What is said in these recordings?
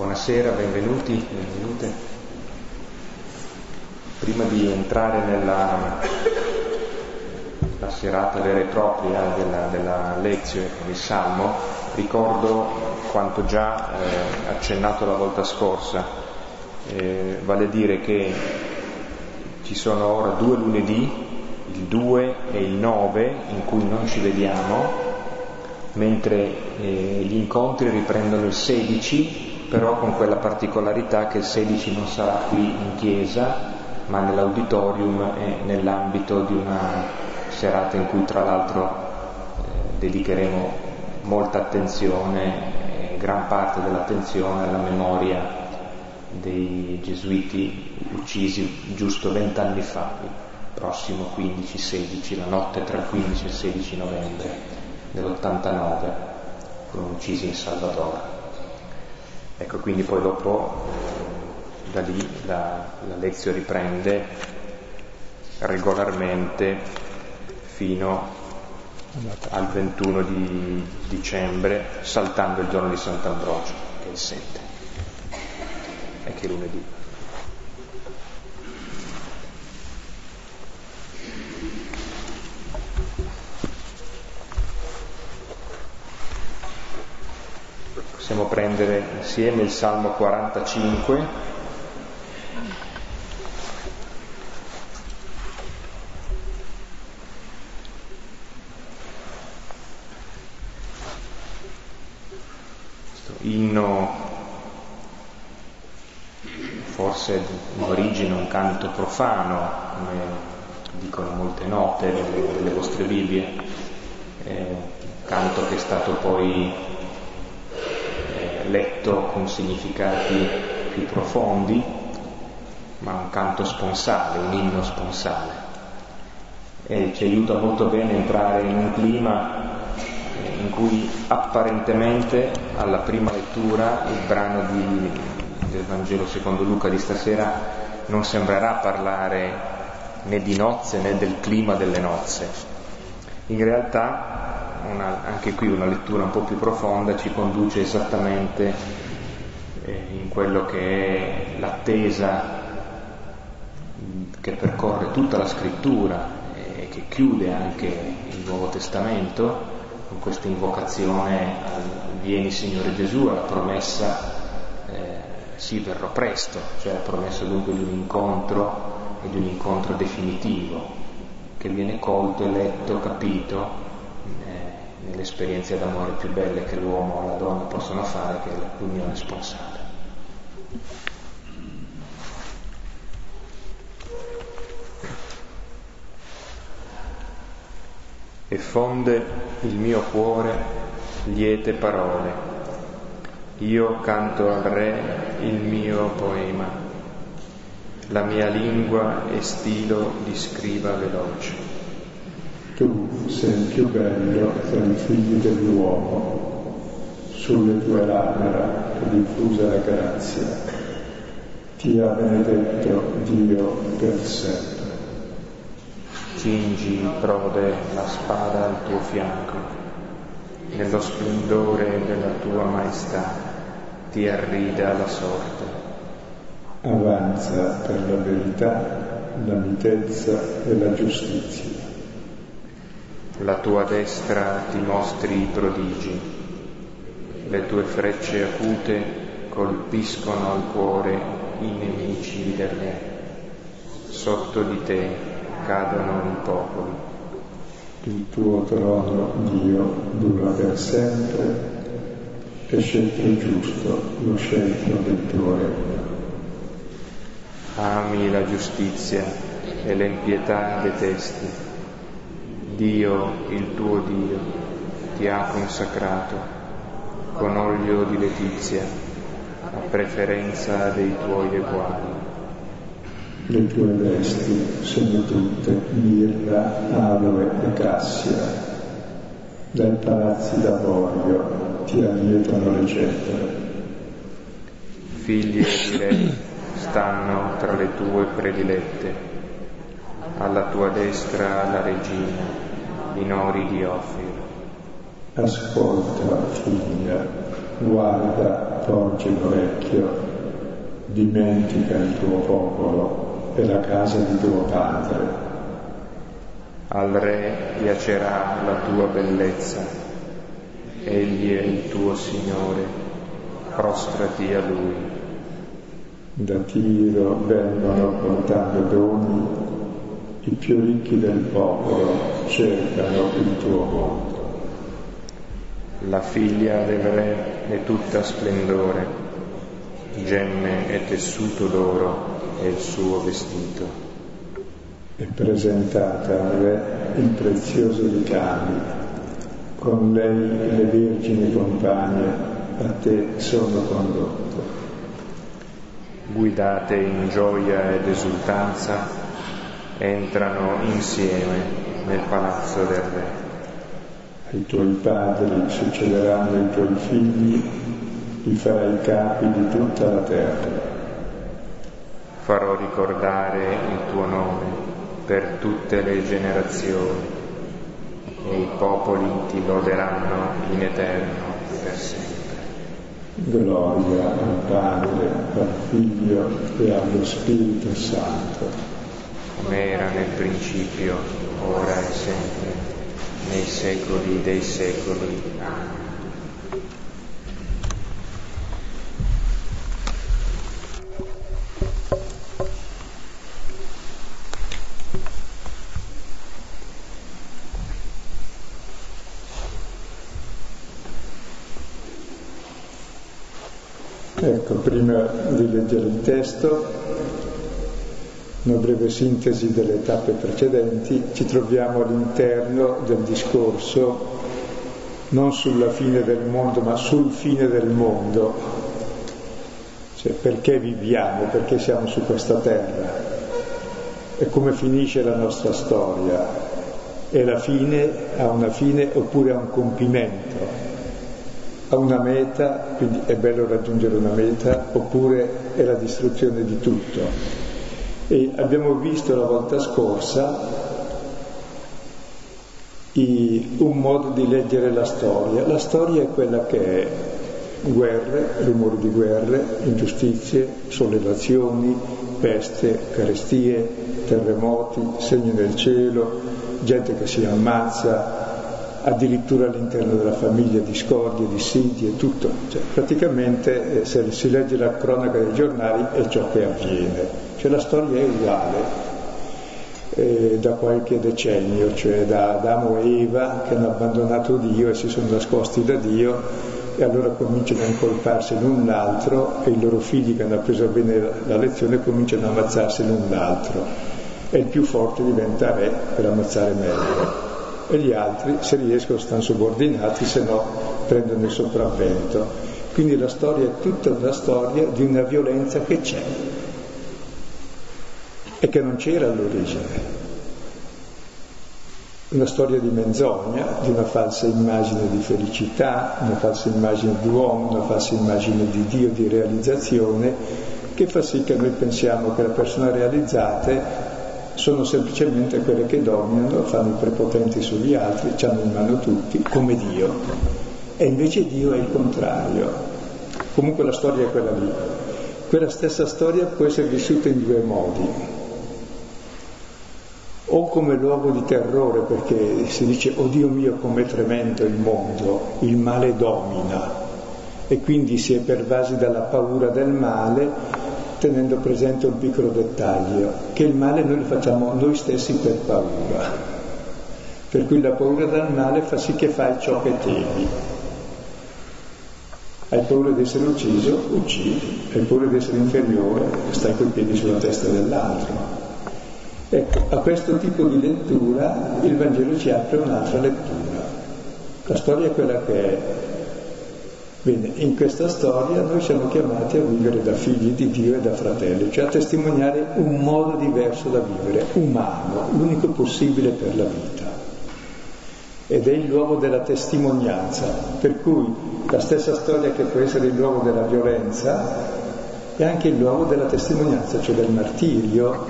Buonasera, benvenuti, benvenute. Prima di entrare nella serata vera e propria della, della lezione con il Salmo, ricordo quanto già eh, accennato la volta scorsa, eh, vale a dire che ci sono ora due lunedì, il 2 e il 9, in cui non ci vediamo, mentre eh, gli incontri riprendono il 16 però con quella particolarità che il 16 non sarà qui in chiesa, ma nell'auditorium e nell'ambito di una serata in cui tra l'altro eh, dedicheremo molta attenzione, eh, gran parte dell'attenzione alla memoria dei gesuiti uccisi giusto vent'anni fa, il prossimo 15-16, la notte tra il 15 e il 16 novembre dell'89, furono uccisi in Salvador. Ecco, quindi poi dopo da lì la, la lezione riprende regolarmente fino al 21 di dicembre, saltando il giorno di Sant'Ambrogio, che è il 7, e che è lunedì. Possiamo prendere insieme il Salmo 45. Questo inno forse in origine un canto profano, come dicono molte note delle, vostre Bibbie, eh, canto che è stato poi letto con significati più profondi, ma un canto sponsale, un inno sponsale. E ci aiuta molto bene entrare in un clima eh, in cui apparentemente alla prima lettura il brano di, del Vangelo secondo Luca di stasera non sembrerà parlare né di nozze né del clima delle nozze. In realtà una, anche qui una lettura un po' più profonda ci conduce esattamente eh, in quello che è l'attesa che percorre tutta la scrittura e che chiude anche il Nuovo Testamento con questa invocazione al vieni Signore Gesù, alla promessa eh, sì verrò presto, cioè la promessa dunque di un incontro e di un incontro definitivo che viene colto, letto, capito le esperienze d'amore più belle che l'uomo o la donna possono fare, che è l'unione sponsale. E fonde il mio cuore liete parole. Io canto al Re il mio poema. La mia lingua è stilo di scriva veloce tu sei il più bello tra i figli dell'uomo, sulle tue labbra è diffusa la grazia. Ti ha benedetto Dio per sempre. Cingi, prode, la spada al tuo fianco, nello splendore della tua maestà ti arrida la sorte. Avanza per la verità, la mitezza e la giustizia la tua destra ti mostri i prodigi, le tue frecce acute colpiscono al cuore i nemici del Re. Sotto di te cadono i popoli. Il tuo trono, Dio, dura per sempre e scelto giusto lo scelto del tuo regno. Ami la giustizia e l'impietà detesti Dio, il tuo Dio, ti ha consacrato con olio di letizia a preferenza dei tuoi eguali. Le tue vesti sono tutte mirra, aloe e cassia. Dai palazzi d'avorio ti allietano le cetre. Figli e re stanno tra le tue predilette, alla tua destra la regina minori di Ofir. Ascolta, figlia, guarda porgi l'orecchio, dimentica il tuo popolo e la casa di tuo padre. Al Re piacerà la tua bellezza, egli è il tuo Signore, prostrati a Lui. Da Tiro vengono portando doni, i più ricchi del popolo cercano il tuo volto. La figlia del re è tutta splendore, gemme e tessuto d'oro è il suo vestito. È presentata al re il prezioso ricami, con lei le vergini compagne a te sono condotte. Guidate in gioia ed esultanza, entrano insieme nel palazzo del re ai tuoi padri succederanno i tuoi figli, li farai capi di tutta la terra. Farò ricordare il tuo nome per tutte le generazioni e i popoli ti loderanno in eterno per sempre. Gloria al Padre, al Figlio e allo Spirito Santo. Come era nel principio, ora e sempre nei secoli dei secoli. Amen. Ecco, prima di leggere il testo una breve sintesi delle tappe precedenti, ci troviamo all'interno del discorso non sulla fine del mondo, ma sul fine del mondo, cioè perché viviamo, perché siamo su questa terra e come finisce la nostra storia. E la fine ha una fine oppure ha un compimento, ha una meta, quindi è bello raggiungere una meta, oppure è la distruzione di tutto. E abbiamo visto la volta scorsa i, un modo di leggere la storia. La storia è quella che è guerre, rumori di guerre, ingiustizie, sollevazioni, peste, carestie, terremoti, segni nel cielo, gente che si ammazza, addirittura all'interno della famiglia discordie, e tutto. Cioè, praticamente eh, se si legge la cronaca dei giornali è ciò che avviene. Cioè la storia è uguale eh, da qualche decennio, cioè da Adamo e Eva che hanno abbandonato Dio e si sono nascosti da Dio e allora cominciano a incolparsi l'un l'altro e i loro figli che hanno appreso bene la lezione cominciano a ammazzarsi l'un l'altro e il più forte diventa re per ammazzare meglio e gli altri se riescono stanno subordinati se no prendono il sopravvento. Quindi la storia è tutta una storia di una violenza che c'è e che non c'era all'origine. Una storia di menzogna, di una falsa immagine di felicità, una falsa immagine di uomo, una falsa immagine di Dio, di realizzazione, che fa sì che noi pensiamo che le persone realizzate sono semplicemente quelle che dominano, fanno i prepotenti sugli altri, ci hanno in mano tutti, come Dio. E invece Dio è il contrario. Comunque la storia è quella lì. Quella stessa storia può essere vissuta in due modi o come luogo di terrore perché si dice oh Dio mio com'è tremendo il mondo, il male domina e quindi si è pervasi dalla paura del male tenendo presente un piccolo dettaglio, che il male noi lo facciamo noi stessi per paura, per cui la paura del male fa sì che fai ciò che temi. Hai paura di essere ucciso? Uccidi. Hai paura di essere inferiore? Stai coi piedi sulla testa dell'altro. Ecco, a questo tipo di lettura il Vangelo ci apre un'altra lettura. La storia è quella che è. Bene, in questa storia noi siamo chiamati a vivere da figli di Dio e da fratelli, cioè a testimoniare un modo diverso da vivere, umano, l'unico possibile per la vita. Ed è il luogo della testimonianza, per cui la stessa storia che può essere il luogo della violenza è anche il luogo della testimonianza, cioè del martirio,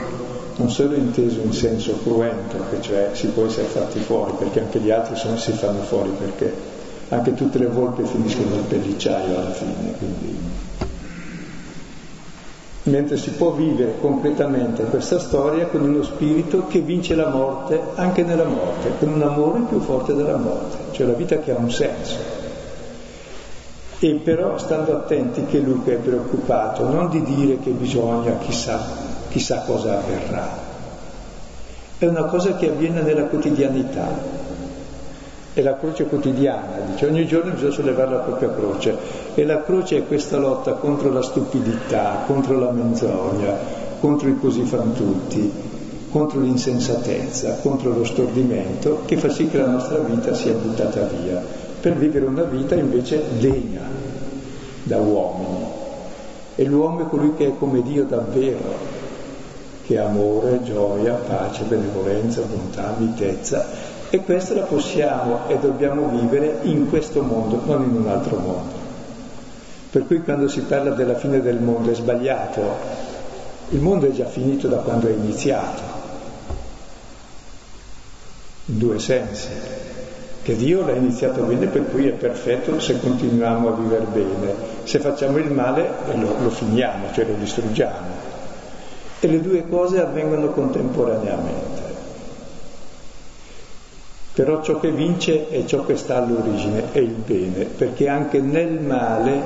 non solo inteso in senso cruento, che cioè si può essere fatti fuori, perché anche gli altri sono, si fanno fuori perché anche tutte le volpe finiscono nel pellicciaio alla fine, quindi... mentre si può vivere completamente questa storia con uno spirito che vince la morte anche nella morte, con un amore più forte della morte, cioè la vita che ha un senso. E però stando attenti che Luca è preoccupato non di dire che bisogna chissà, chissà cosa avverrà, è una cosa che avviene nella quotidianità, è la croce quotidiana, dice ogni giorno bisogna sollevare la propria croce. E la croce è questa lotta contro la stupidità, contro la menzogna, contro i così fan tutti, contro l'insensatezza, contro lo stordimento che fa sì che la nostra vita sia buttata via, per vivere una vita invece degna da uomini. E l'uomo è colui che è come Dio davvero, che ha amore, gioia, pace, benevolenza, bontà, mitezza e questa la possiamo e dobbiamo vivere in questo mondo, non in un altro mondo. Per cui quando si parla della fine del mondo è sbagliato. Il mondo è già finito da quando è iniziato, in due sensi. Che Dio l'ha iniziato bene, per cui è perfetto se continuiamo a vivere bene. Se facciamo il male lo, lo finiamo, cioè lo distruggiamo. E le due cose avvengono contemporaneamente. Però ciò che vince è ciò che sta all'origine, è il bene, perché anche nel male,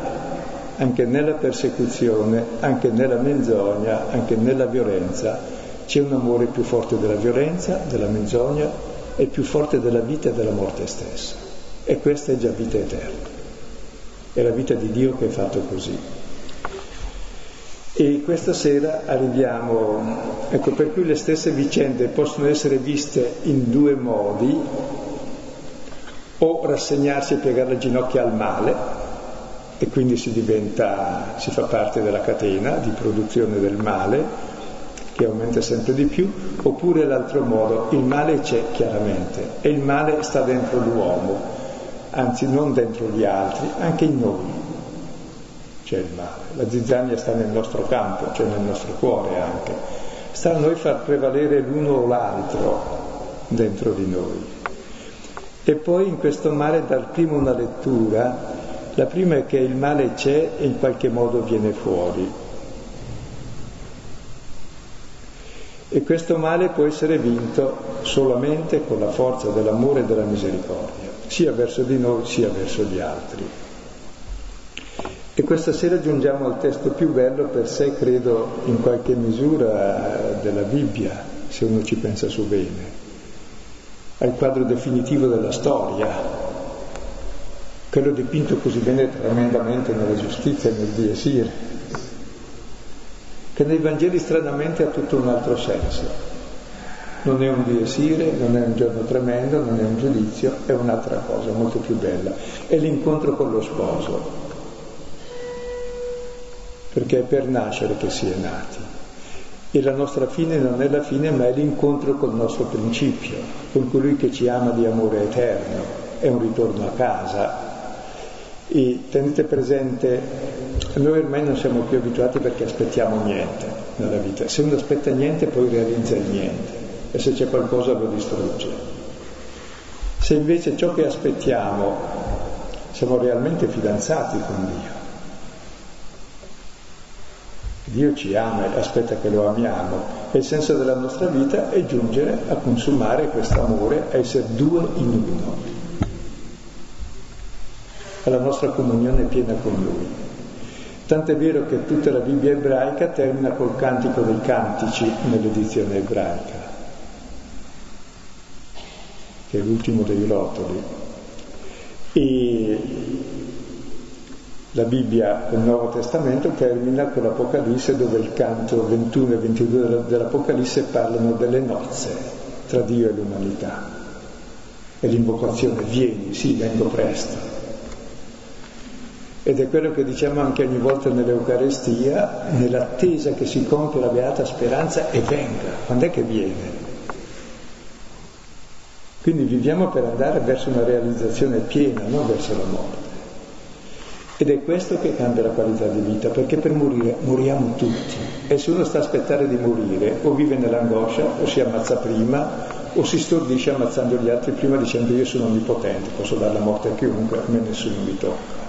anche nella persecuzione, anche nella menzogna, anche nella violenza, c'è un amore più forte della violenza, della menzogna e più forte della vita e della morte stessa. E questa è già vita eterna. È la vita di Dio che è fatto così. E questa sera arriviamo, ecco, per cui le stesse vicende possono essere viste in due modi, o rassegnarsi e piegare le ginocchia al male, e quindi si diventa, si fa parte della catena di produzione del male, che aumenta sempre di più, oppure l'altro modo, il male c'è chiaramente, e il male sta dentro l'uomo, anzi non dentro gli altri, anche in noi c'è il male. La zizzania sta nel nostro campo, cioè nel nostro cuore anche. Sta a noi far prevalere l'uno o l'altro dentro di noi. E poi in questo male dar prima una lettura. La prima è che il male c'è e in qualche modo viene fuori. E questo male può essere vinto solamente con la forza dell'amore e della misericordia, sia verso di noi sia verso gli altri. E questa sera giungiamo al testo più bello per sé, credo, in qualche misura della Bibbia, se uno ci pensa su bene, al quadro definitivo della storia, quello dipinto così bene tremendamente nella giustizia e nel diesire, che nei Vangeli stranamente ha tutto un altro senso. Non è un diesire, non è un giorno tremendo, non è un giudizio, è un'altra cosa molto più bella. È l'incontro con lo sposo, perché è per nascere che si è nati. E la nostra fine non è la fine, ma è l'incontro col nostro principio, con colui che ci ama di amore eterno, è un ritorno a casa. E tenete presente, noi ormai non siamo più abituati perché aspettiamo niente nella vita. Se uno aspetta niente poi realizza il niente e se c'è qualcosa lo distrugge. Se invece ciò che aspettiamo siamo realmente fidanzati con Dio, Dio ci ama e aspetta che lo amiamo e il senso della nostra vita è giungere a consumare questo amore, a essere due in uno, alla nostra comunione piena con Lui. Tant'è vero che tutta la Bibbia ebraica termina col cantico dei cantici nell'edizione ebraica, che è l'ultimo dei rotoli. E la Bibbia del Nuovo Testamento termina con l'Apocalisse dove il canto 21 e 22 dell'Apocalisse parlano delle nozze tra Dio e l'umanità. E l'invocazione vieni, sì, vengo presto. Ed è quello che diciamo anche ogni volta nell'Eucarestia, nell'attesa che si compia la beata speranza e venga. Quando è che viene? Quindi viviamo per andare verso una realizzazione piena, non verso la morte. Ed è questo che cambia la qualità di vita, perché per morire moriamo tutti. E se uno sta a aspettare di morire, o vive nell'angoscia, o si ammazza prima, o si stordisce ammazzando gli altri prima dicendo io sono onnipotente, posso dare la morte a chiunque, a me nessuno mi tocca.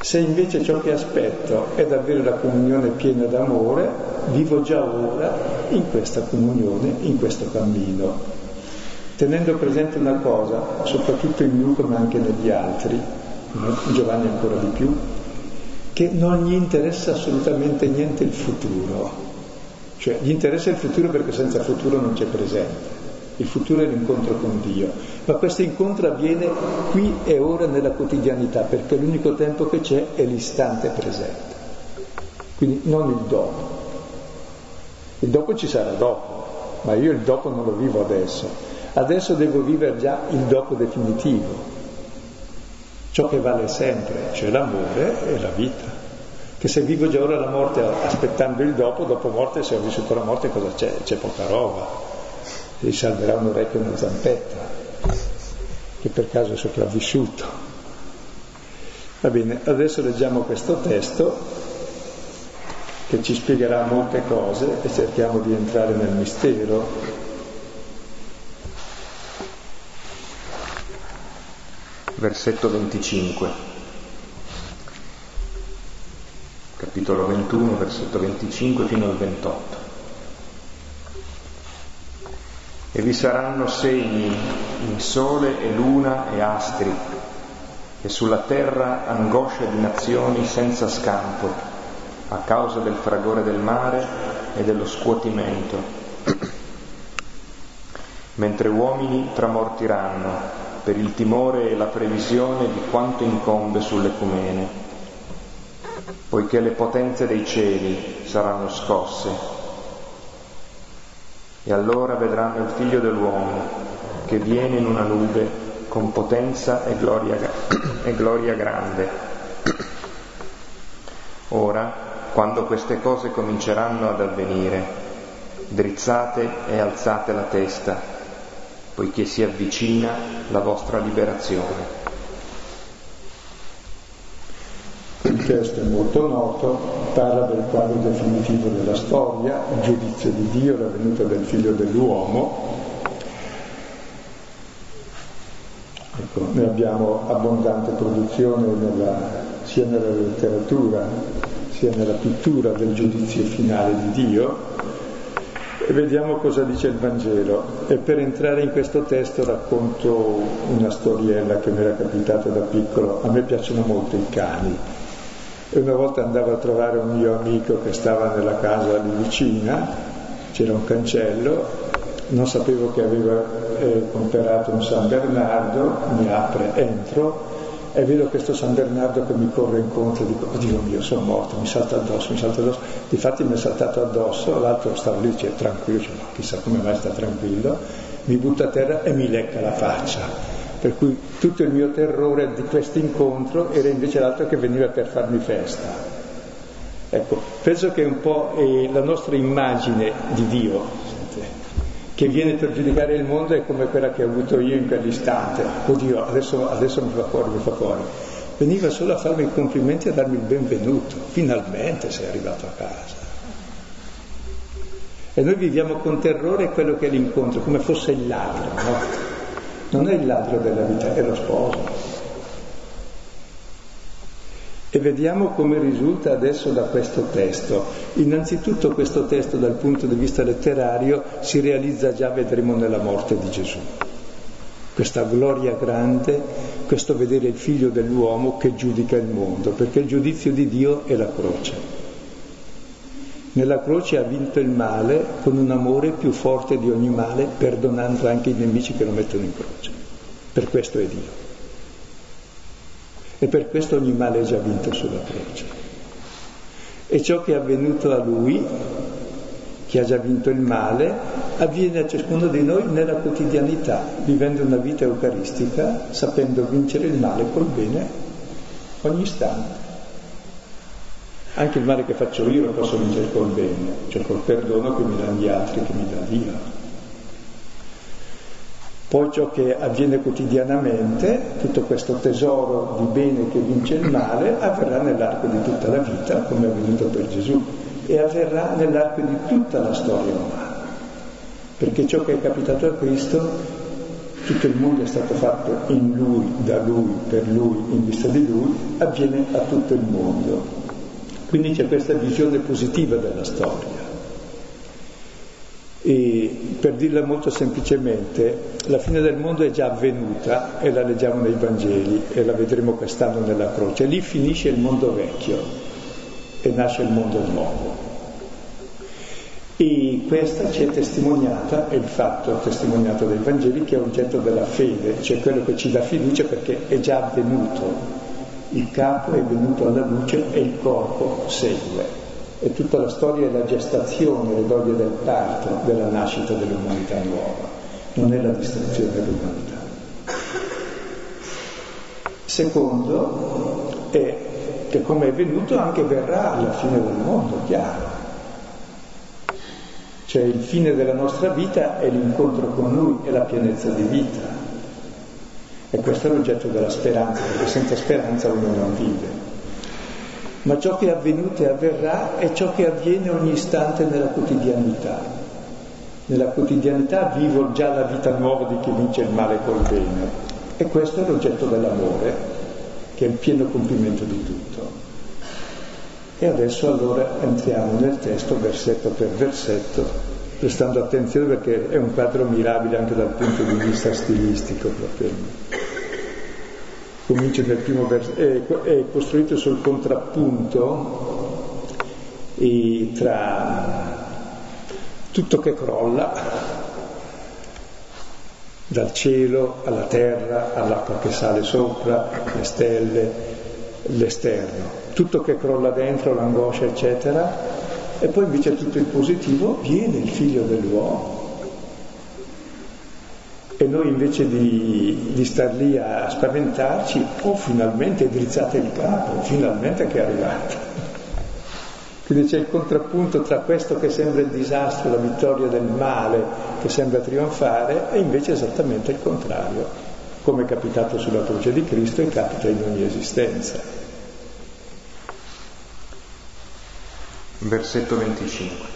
Se invece ciò che aspetto è davvero la comunione piena d'amore, vivo già ora in questa comunione, in questo cammino, tenendo presente una cosa, soprattutto in Luca ma anche negli altri, Giovanni ancora di più, che non gli interessa assolutamente niente il futuro, cioè gli interessa il futuro perché senza futuro non c'è presente. Il futuro è l'incontro con Dio, ma questo incontro avviene qui e ora nella quotidianità, perché l'unico tempo che c'è è l'istante presente. Quindi non il dopo. Il dopo ci sarà dopo, ma io il dopo non lo vivo adesso. Adesso devo vivere già il dopo definitivo, ciò che vale sempre, cioè l'amore e la vita. Che se vivo già ora la morte aspettando il dopo, dopo morte, se ho vissuto la morte cosa c'è? C'è poca roba gli salverà un orecchio e una zampetta, che per caso è sopravvissuto. Va bene, adesso leggiamo questo testo che ci spiegherà molte cose e cerchiamo di entrare nel mistero. Versetto 25, capitolo 21, versetto 25 fino al 28. e vi saranno segni in sole e luna e astri, e sulla terra angoscia di nazioni senza scampo, a causa del fragore del mare e dello scuotimento, mentre uomini tramortiranno per il timore e la previsione di quanto incombe sull'ecumene, poiché le potenze dei cieli saranno scosse e allora vedranno il figlio dell'uomo che viene in una nube con potenza e gloria, e gloria grande. Ora, quando queste cose cominceranno ad avvenire, drizzate e alzate la testa, poiché si avvicina la vostra liberazione. Il testo è molto noto, parla del quadro definitivo della storia, il giudizio di Dio, la venuta del figlio dell'uomo. Ecco, noi abbiamo abbondante produzione nella, sia nella letteratura sia nella pittura del giudizio finale di Dio e vediamo cosa dice il Vangelo. E per entrare in questo testo racconto una storiella che mi era capitata da piccolo. A me piacciono molto i cani. E una volta andavo a trovare un mio amico che stava nella casa lì vicina, c'era un cancello, non sapevo che aveva eh, comperato un San Bernardo, mi apre, entro e vedo questo San Bernardo che mi corre incontro e dico, oddio mio, sono morto, mi salta addosso, mi salta addosso. Difatti mi è saltato addosso, l'altro stava lì, dice, tranquillo, cioè, chissà come mai sta tranquillo, mi butta a terra e mi lecca la faccia per cui tutto il mio terrore di questo incontro era invece l'altro che veniva per farmi festa. Ecco, penso che un po' la nostra immagine di Dio, che viene per giudicare il mondo, è come quella che ho avuto io in quell'istante. Oddio, adesso, adesso mi fa fuori, mi fa fuori. Veniva solo a farmi i complimenti e a darmi il benvenuto. Finalmente sei arrivato a casa. E noi viviamo con terrore quello che è l'incontro, come fosse il ladro, no? non è il ladro della vita, è lo sposo. E vediamo come risulta adesso da questo testo. Innanzitutto questo testo dal punto di vista letterario si realizza già, vedremo, nella morte di Gesù. Questa gloria grande, questo vedere il figlio dell'uomo che giudica il mondo, perché il giudizio di Dio è la croce. Nella croce ha vinto il male con un amore più forte di ogni male, perdonando anche i nemici che lo mettono in croce. Per questo è Dio. E per questo ogni male è già vinto sulla croce. E ciò che è avvenuto a Lui, che ha già vinto il male, avviene a ciascuno di noi nella quotidianità, vivendo una vita eucaristica, sapendo vincere il male col bene ogni istante. Anche il male che faccio io lo posso vincere col bene, cioè col perdono che mi danno gli altri, che mi dà Dio. Poi ciò che avviene quotidianamente, tutto questo tesoro di bene che vince il male, avverrà nell'arco di tutta la vita, come è avvenuto per Gesù, e avverrà nell'arco di tutta la storia umana. perché ciò che è capitato a Cristo tutto il mondo è stato fatto in lui, da lui, per lui, in vista di lui, avviene a tutto il mondo. Quindi c'è questa visione positiva della storia. E per dirla molto semplicemente, la fine del mondo è già avvenuta e la leggiamo nei Vangeli e la vedremo quest'anno nella croce. Lì finisce il mondo vecchio e nasce il mondo nuovo. E questa ci è testimoniata, è il fatto testimoniato dai Vangeli che è oggetto della fede, cioè quello che ci dà fiducia perché è già avvenuto. Il capo è venuto alla luce e il corpo segue. E tutta la storia è la gestazione, le doglie del parto, della nascita dell'umanità nuova, non è la distruzione dell'umanità. Secondo è che come è venuto anche verrà alla fine del mondo, chiaro cioè il fine della nostra vita è l'incontro con Lui e la pienezza di vita. E questo è l'oggetto della speranza, perché senza speranza uno non vive. Ma ciò che è avvenuto e avverrà è ciò che avviene ogni istante nella quotidianità. Nella quotidianità vivo già la vita nuova di chi vince il male col bene. E questo è l'oggetto dell'amore, che è il pieno compimento di tutto. E adesso allora entriamo nel testo versetto per versetto, prestando attenzione perché è un quadro mirabile anche dal punto di vista stilistico proprio. Comincia nel primo versetto, è, è, costruito sul contrappunto tra tutto che crolla, dal cielo alla terra, all'acqua che sale sopra, le stelle, l'esterno tutto che crolla dentro, l'angoscia, eccetera, e poi invece tutto il positivo viene il figlio dell'uomo. E noi invece di, di star lì a spaventarci, oh finalmente drizzate il capo, finalmente che è arrivato. Quindi c'è il contrappunto tra questo che sembra il disastro, la vittoria del male che sembra trionfare, e invece esattamente il contrario, come è capitato sulla croce di Cristo e capita in ogni esistenza. versetto 25.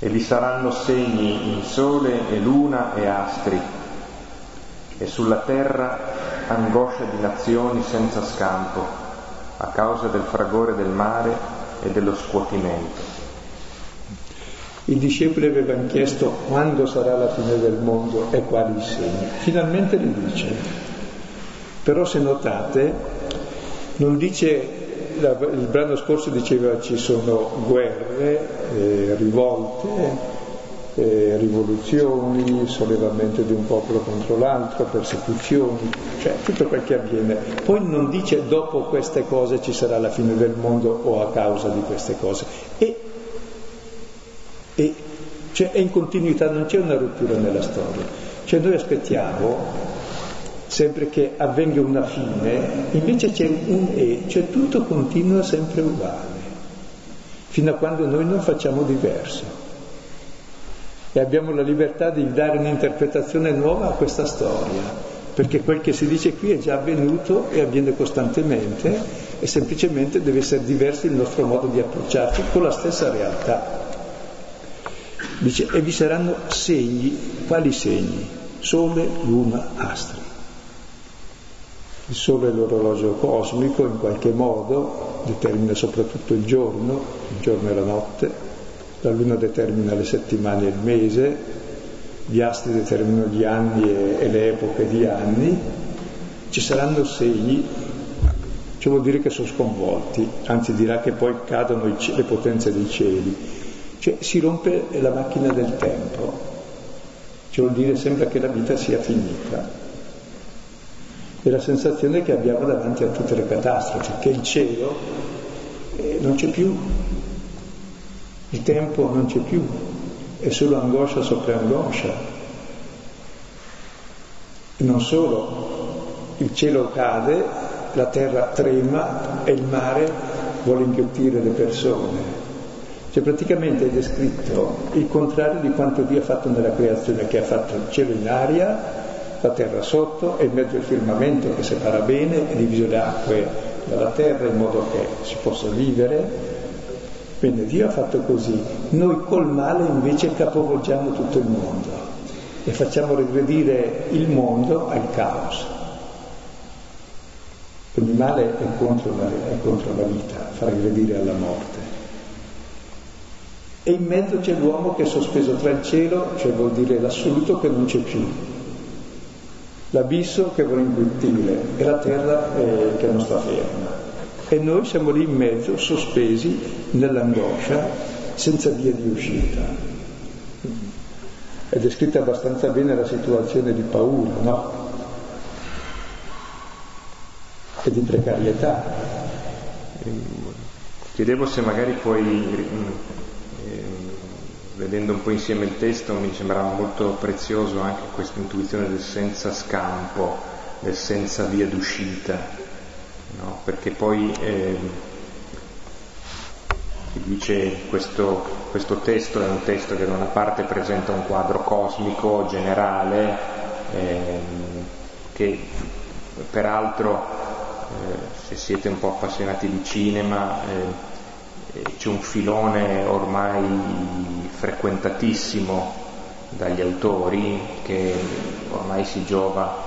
E vi saranno segni in sole e luna e astri, e sulla terra angoscia di nazioni senza scampo, a causa del fragore del mare e dello scuotimento. I discepoli avevano chiesto quando sarà la fine del mondo e quali segni. Finalmente li dice. Però se notate, non dice il brano scorso diceva ci sono guerre, eh, rivolte, eh, rivoluzioni, sollevamento di un popolo contro l'altro, persecuzioni, cioè tutto quel che avviene. Poi non dice dopo queste cose ci sarà la fine del mondo o a causa di queste cose. E, e cioè è in continuità, non c'è una rottura nella storia. Cioè noi aspettiamo sempre che avvenga una fine, invece c'è un e, cioè tutto continua sempre uguale, fino a quando noi non facciamo diverso. E abbiamo la libertà di dare un'interpretazione nuova a questa storia, perché quel che si dice qui è già avvenuto e avviene costantemente e semplicemente deve essere diverso il nostro modo di approcciarci con la stessa realtà. Dice, e vi saranno segni, quali segni? Sole, luna, astri. Il Sole è l'orologio cosmico, in qualche modo determina soprattutto il giorno, il giorno e la notte, la Luna determina le settimane e il mese, gli astri determinano gli anni e, e le epoche di anni, ci saranno segni, ciò vuol dire che sono sconvolti, anzi dirà che poi cadono i, le potenze dei cieli, cioè si rompe la macchina del tempo, ciò vuol dire sembra che la vita sia finita è la sensazione che abbiamo davanti a tutte le catastrofi, che il cielo eh, non c'è più, il tempo non c'è più, è solo angoscia sopra angoscia. E non solo, il cielo cade, la terra trema e il mare vuole inghiottire le persone. Cioè praticamente è descritto il contrario di quanto Dio ha fatto nella creazione, che ha fatto il cielo in aria, la terra sotto e in mezzo al firmamento che separa bene e divise le acque dalla terra in modo che si possa vivere Bene, Dio ha fatto così, noi col male invece capovolgiamo tutto il mondo e facciamo regredire il mondo al caos. Quindi il male è contro la, è contro la vita, fa regredire alla morte. E in mezzo c'è l'uomo che è sospeso tra il cielo, cioè vuol dire l'assoluto che non c'è più, l'abisso che vuole inguttire e la terra eh, che non sta ferma. E noi siamo lì in mezzo, sospesi nell'angoscia, senza via di uscita. È descritta abbastanza bene la situazione di paura, no? E di precarietà. Chiedevo se magari poi, eh, vedendo un po' insieme il testo, mi sembrava molto prezioso anche questa intuizione del senza scampo, del senza via d'uscita no? perché poi eh, dice questo, questo testo è un testo che da una parte presenta un quadro cosmico generale eh, che peraltro eh, se siete un po' appassionati di cinema eh, c'è un filone ormai frequentatissimo dagli autori che ormai si giova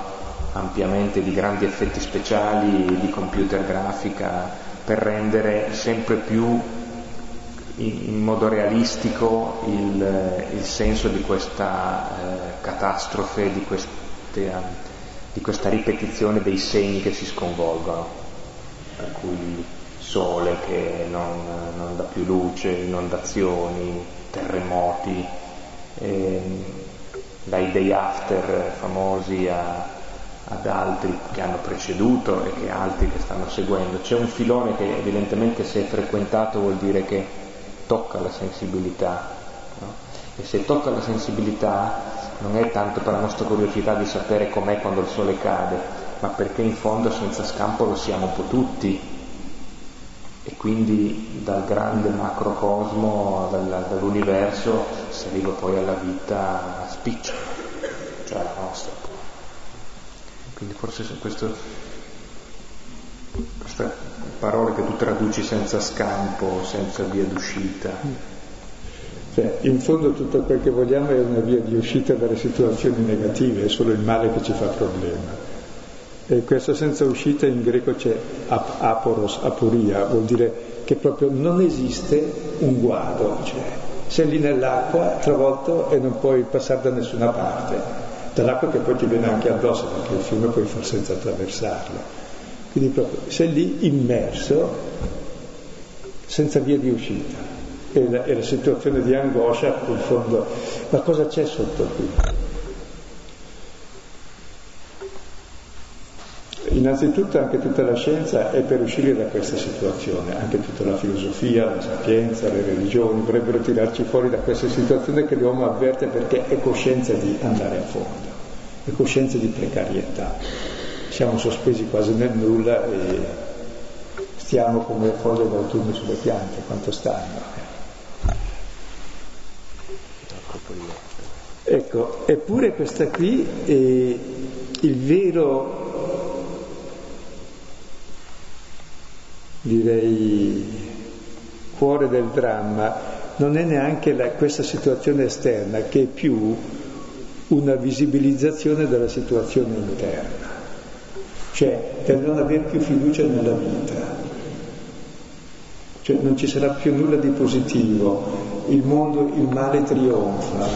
ampiamente di grandi effetti speciali, di computer grafica, per rendere sempre più in, modo realistico il, il senso di questa eh, catastrofe, di, queste, di, questa ripetizione dei segni che si sconvolgono, per cui sole che non, non dà più luce, inondazioni, terremoti, eh, dai day after famosi a ad altri che hanno preceduto e che altri che stanno seguendo. C'è un filone che evidentemente se è frequentato vuol dire che tocca la sensibilità. No? E se tocca la sensibilità non è tanto per la nostra curiosità di sapere com'è quando il sole cade, ma perché in fondo senza scampo lo siamo un po' tutti. E quindi dal grande macrocosmo, dal, dall'universo, si arriva poi alla vita spicciola, cioè alla nostra. Quindi forse questo, queste parole che tu traduci senza scampo, senza via d'uscita. Cioè, in fondo tutto quel che vogliamo è una via di uscita dalle situazioni negative, è solo il male che ci fa problema. E questo senza uscita in greco c'è ap- aporos, aporia, vuol dire che proprio non esiste un guado, cioè sei lì nell'acqua travolto e non puoi passare da nessuna parte dall'acqua che poi ti viene anche addosso perché il fiume puoi far senza attraversarlo. Quindi proprio sei lì immerso senza via di uscita. E la, e la situazione di angoscia, in fondo, ma cosa c'è sotto qui? Innanzitutto anche tutta la scienza è per uscire da questa situazione, anche tutta la filosofia, la sapienza, le religioni vorrebbero tirarci fuori da questa situazione che l'uomo avverte perché è coscienza di andare a fondo, è coscienza di precarietà. Siamo sospesi quasi nel nulla e stiamo come foglie d'autunno sulle piante, quanto stanno. Ecco, eppure questa qui è il vero direi, cuore del dramma non è neanche la, questa situazione esterna, che è più una visibilizzazione della situazione interna, cioè per non avere più fiducia nella vita. Cioè non ci sarà più nulla di positivo, il mondo, il male trionfa,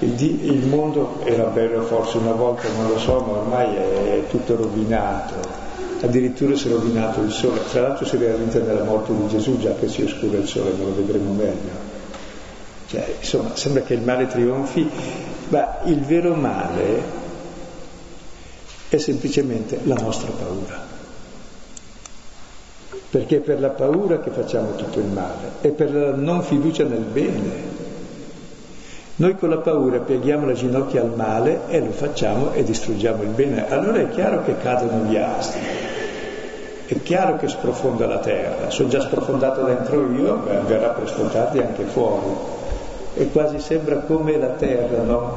il, il mondo era bello forse una volta, non lo so, ma ormai è tutto rovinato, addirittura si è rovinato il sole, tra l'altro si realizza nella morte di Gesù già che si oscura il sole, ma lo vedremo meglio. Cioè, insomma, sembra che il male trionfi, ma il vero male è semplicemente la nostra paura. Perché è per la paura che facciamo tutto il male, è per la non fiducia nel bene. Noi con la paura pieghiamo le ginocchia al male e lo facciamo e distruggiamo il bene. Allora è chiaro che cadono gli astri. È chiaro che sprofonda la terra. Sono già sprofondato dentro io, verrà presto tardi anche fuori. E quasi sembra come la terra, no?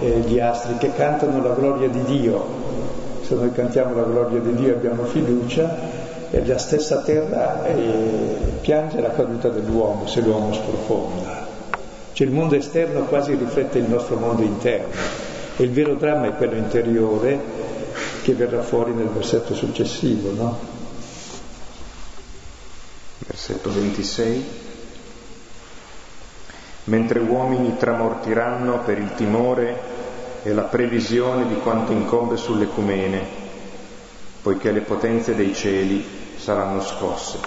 E gli astri che cantano la gloria di Dio. Se noi cantiamo la gloria di Dio abbiamo fiducia e la stessa terra è piange la caduta dell'uomo se l'uomo sprofonda. Cioè il mondo esterno quasi riflette il nostro mondo interno e il vero dramma è quello interiore che verrà fuori nel versetto successivo, no? Versetto 26. Mentre uomini tramortiranno per il timore e la previsione di quanto incombe sull'ecumene, poiché le potenze dei cieli saranno scosse.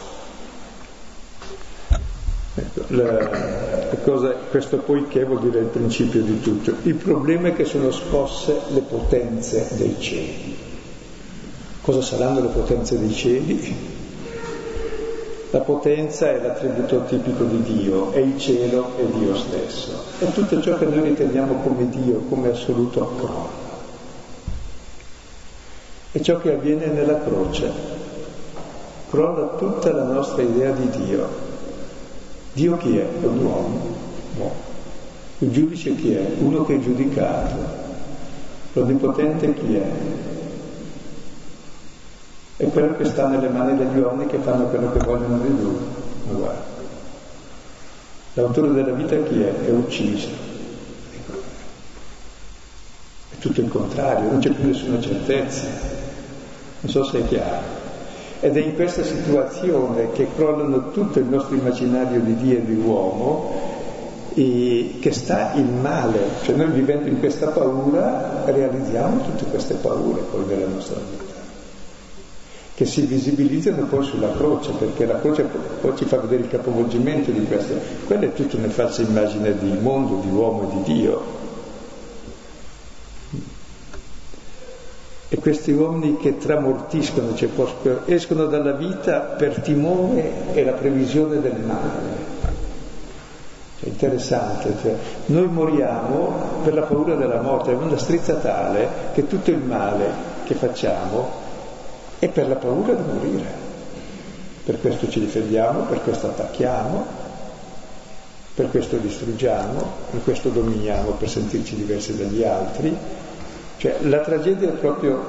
Ecco, la, cosa, questo poiché vuol dire il principio di tutto. Il problema è che sono scosse le potenze dei cieli. Cosa saranno le potenze dei cieli? La potenza è l'attributo tipico di Dio, è il cielo e Dio stesso. E tutto ciò che noi riteniamo come Dio, come assoluto, crolla. E ciò che avviene nella croce. Crolla tutta la nostra idea di Dio. Dio chi è? È un uomo. No. Il giudice chi è? Uno che è giudicato. L'onnipotente chi è? È quello che sta nelle mani degli uomini che fanno quello che vogliono di lui. Guarda, l'autore della vita chi è? È ucciso. È tutto il contrario, non c'è più nessuna certezza. Non so se è chiaro. Ed è in questa situazione che crollano tutto il nostro immaginario di Dio e di uomo e che sta il male, cioè noi vivendo in questa paura realizziamo tutte queste paure poi della nostra vita che si visibilizzano poi sulla croce, perché la croce poi ci fa vedere il capovolgimento di questo. Quella è tutta una falsa immagine di mondo, di uomo e di Dio. E questi uomini che tramortiscono, cioè escono dalla vita per timore e la previsione del male. Cioè, interessante, cioè, noi moriamo per la paura della morte, è una strizza tale che tutto il male che facciamo e per la paura di morire. Per questo ci difendiamo, per questo attacchiamo, per questo distruggiamo, per questo dominiamo per sentirci diversi dagli altri. Cioè la tragedia è proprio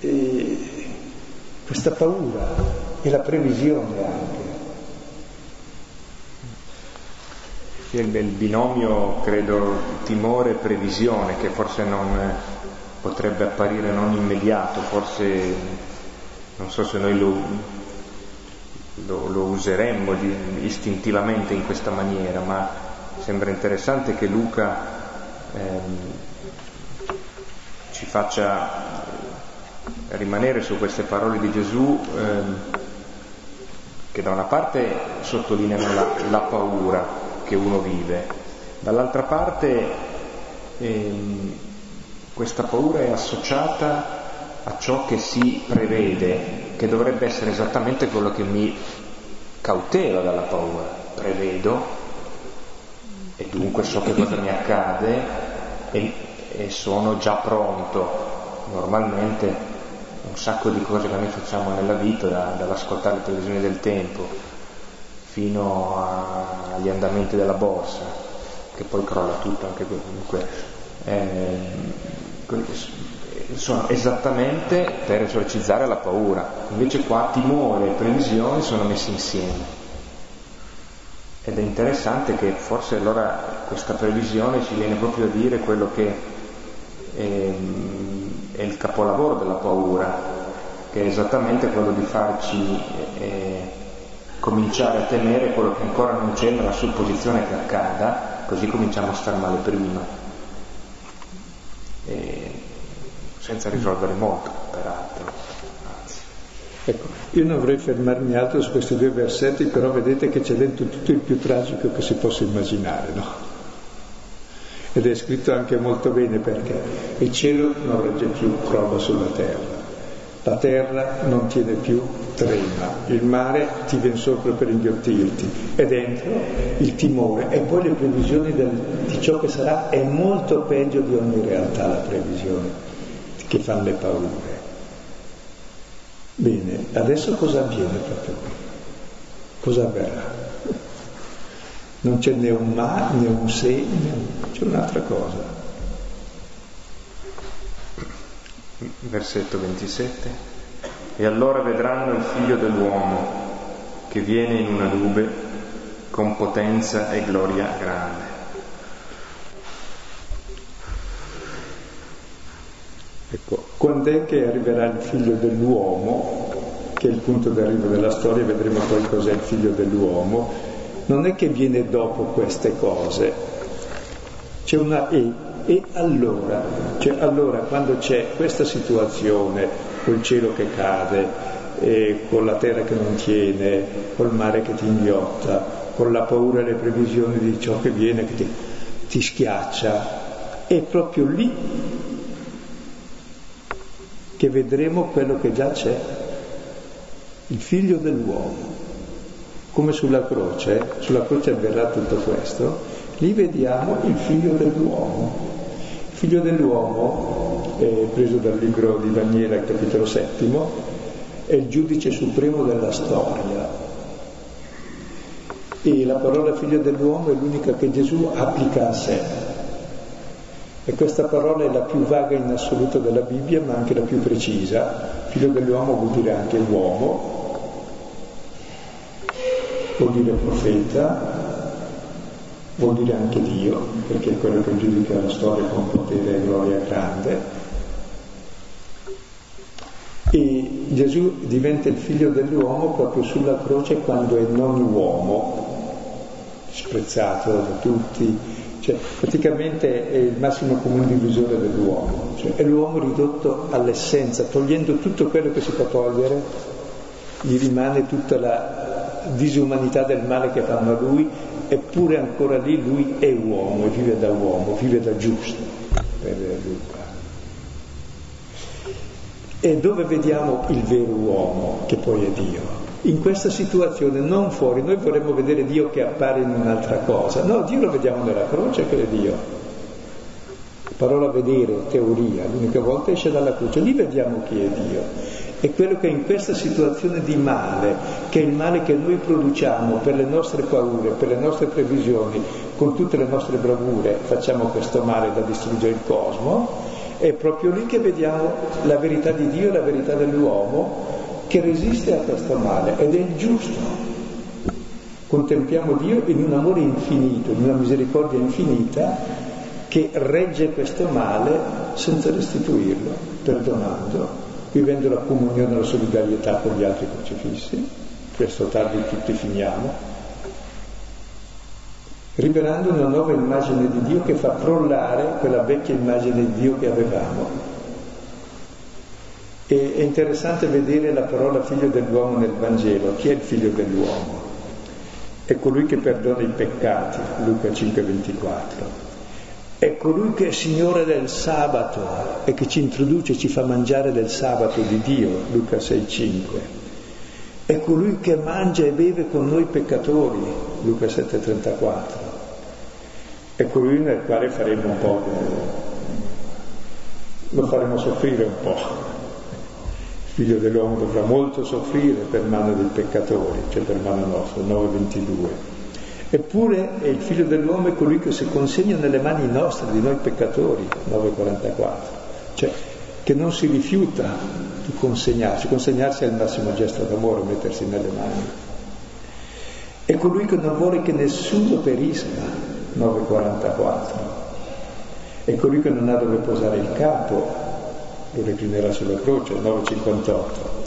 eh, questa paura e la previsione anche. Il, binomio, credo, timore e previsione, che forse non potrebbe apparire non immediato, forse non so se noi lo, lo, lo useremmo di, istintivamente in questa maniera, ma sembra interessante che Luca ehm, ci faccia rimanere su queste parole di Gesù ehm, che da una parte sottolineano la, la, paura che uno vive, dall'altra parte ehm, questa paura è associata a ciò che si prevede, che dovrebbe essere esattamente quello che mi cautela dalla paura. Prevedo e dunque so che cosa mi accade e, e sono già pronto. Normalmente un sacco di cose che noi facciamo nella vita, da, dall'ascoltare le televisioni del tempo fino a, agli andamenti della borsa, che poi crolla tutto anche comunque. Eh, sono esattamente per esorcizzare la paura, invece qua timore e previsione sono messi insieme. Ed è interessante che forse allora questa previsione ci viene proprio a dire quello che è, è il capolavoro della paura, che è esattamente quello di farci eh, cominciare a temere quello che ancora non c'è nella supposizione che accada, così cominciamo a star male prima e senza risolvere molto, peraltro. Ecco, io non vorrei fermarmi altro su questi due versetti, però vedete che c'è dentro tutto il più tragico che si possa immaginare, no? Ed è scritto anche molto bene perché il cielo non regge più, crolla sulla terra. La terra non tiene più, trema, il mare ti viene sopra per inghiottirti e dentro il timore e poi le previsioni del, di ciò che sarà è molto peggio di ogni realtà la previsione che fanno le paure. Bene, adesso cosa avviene proprio qui? Cosa avverrà? Non c'è né un ma né un se, né un... c'è un'altra cosa. versetto 27, e allora vedranno il figlio dell'uomo che viene in una nube con potenza e gloria grande. Ecco, quando è che arriverà il figlio dell'uomo, che è il punto d'arrivo della storia, vedremo poi cos'è il figlio dell'uomo, non è che viene dopo queste cose, c'è una E, e allora, cioè allora quando c'è questa situazione, col cielo che cade, con la terra che non tiene, col mare che ti inghiotta, con la paura e le previsioni di ciò che viene, che ti, ti schiaccia, è proprio lì che vedremo quello che già c'è, il figlio dell'uomo. Come sulla croce, sulla croce avverrà tutto questo, lì vediamo il figlio dell'uomo. Il figlio dell'uomo, è preso dal libro di Daniele, capitolo settimo, è il giudice supremo della storia. E la parola figlio dell'uomo è l'unica che Gesù applica a sé, e questa parola è la più vaga in assoluto della Bibbia, ma anche la più precisa. Figlio dell'uomo vuol dire anche uomo, vuol dire profeta, vuol dire anche Dio, perché è quello che giudica la storia con potere e gloria grande. E Gesù diventa il figlio dell'uomo proprio sulla croce quando è non uomo, sprezzato da tutti, cioè, praticamente è il massimo comune divisore dell'uomo, cioè, è l'uomo ridotto all'essenza, togliendo tutto quello che si può togliere, gli rimane tutta la disumanità del male che fanno a lui, eppure ancora lì lui è uomo, vive da uomo, vive da giusto. E dove vediamo il vero uomo, che poi è Dio? In questa situazione, non fuori. Noi vorremmo vedere Dio che appare in un'altra cosa. No, Dio lo vediamo nella croce che è Dio. Parola vedere, teoria, l'unica volta esce dalla croce, lì vediamo chi è Dio. È quello che in questa situazione di male, che è il male che noi produciamo per le nostre paure, per le nostre previsioni, con tutte le nostre bravure, facciamo questo male da distruggere il cosmo, è proprio lì che vediamo la verità di Dio e la verità dell'uomo che resiste a questo male ed è giusto. Contempliamo Dio in un amore infinito, in una misericordia infinita che regge questo male senza restituirlo, perdonando, vivendo la comunione e la solidarietà con gli altri crocifissi, presto o tardi tutti finiamo, rivelando una nuova immagine di Dio che fa crollare quella vecchia immagine di Dio che avevamo e è interessante vedere la parola figlio dell'uomo nel Vangelo. Chi è il figlio dell'uomo? È colui che perdona i peccati, Luca 5:24. È colui che è Signore del sabato e che ci introduce, ci fa mangiare del sabato di Dio, Luca 6:5. È colui che mangia e beve con noi peccatori, Luca 7:34. È colui nel quale faremo un po', lo faremo soffrire un po' figlio dell'uomo dovrà molto soffrire per mano dei peccatori, cioè per mano nostra, 9.22. Eppure il figlio dell'uomo è colui che si consegna nelle mani nostre, di noi peccatori, 9.44. Cioè che non si rifiuta di consegnarsi, consegnarsi è il massimo gesto d'amore, mettersi nelle mani. È colui che non vuole che nessuno perisca, 9.44. È colui che non ha dove posare il capo, lo reclinerà sulla croce, 958.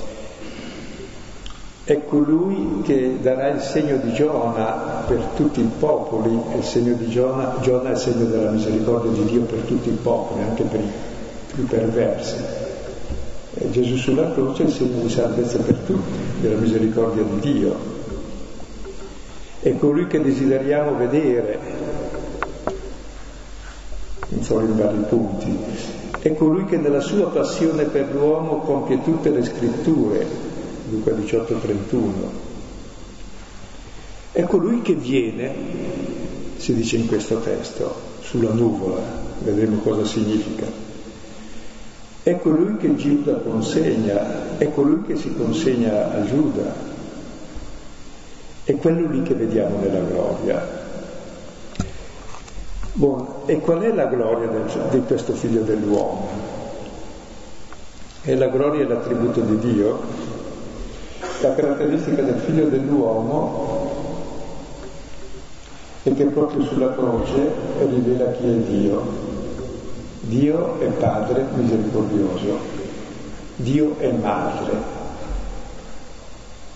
È colui che darà il segno di Giona per tutti i popoli, il segno di Giona, Giona è il segno della misericordia di Dio per tutti i popoli, anche per i più perversi. E Gesù sulla croce è il segno di salvezza per tutti, della misericordia di Dio. È colui che desideriamo vedere, non in vari punti, è colui che nella sua passione per l'uomo compie tutte le scritture, Luca 18:31. È colui che viene, si dice in questo testo, sulla nuvola, vedremo cosa significa. È colui che Giuda consegna, è colui che si consegna a Giuda, è quello lì che vediamo nella gloria, Buono. E qual è la gloria del, di questo figlio dell'uomo? E la gloria è l'attributo di Dio? La caratteristica del figlio dell'uomo è che proprio sulla croce rivela chi è Dio. Dio è Padre misericordioso, Dio è Madre,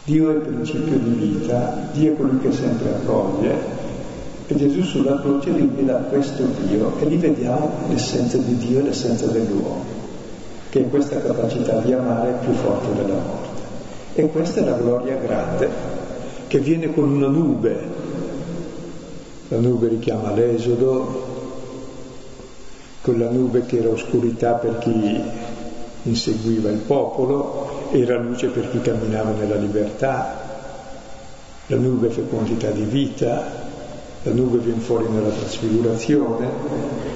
Dio è il principio di vita, Dio è colui che sempre accoglie e Gesù sulla croce rivela questo Dio e lì vediamo l'essenza di Dio e l'essenza dell'uomo, che è questa capacità di amare più forte della morte. E questa è la gloria grande che viene con una nube. La nube richiama l'esodo, quella nube che era oscurità per chi inseguiva il popolo, era luce per chi camminava nella libertà, la nube fecondità di vita, la nube viene fuori nella trasfigurazione.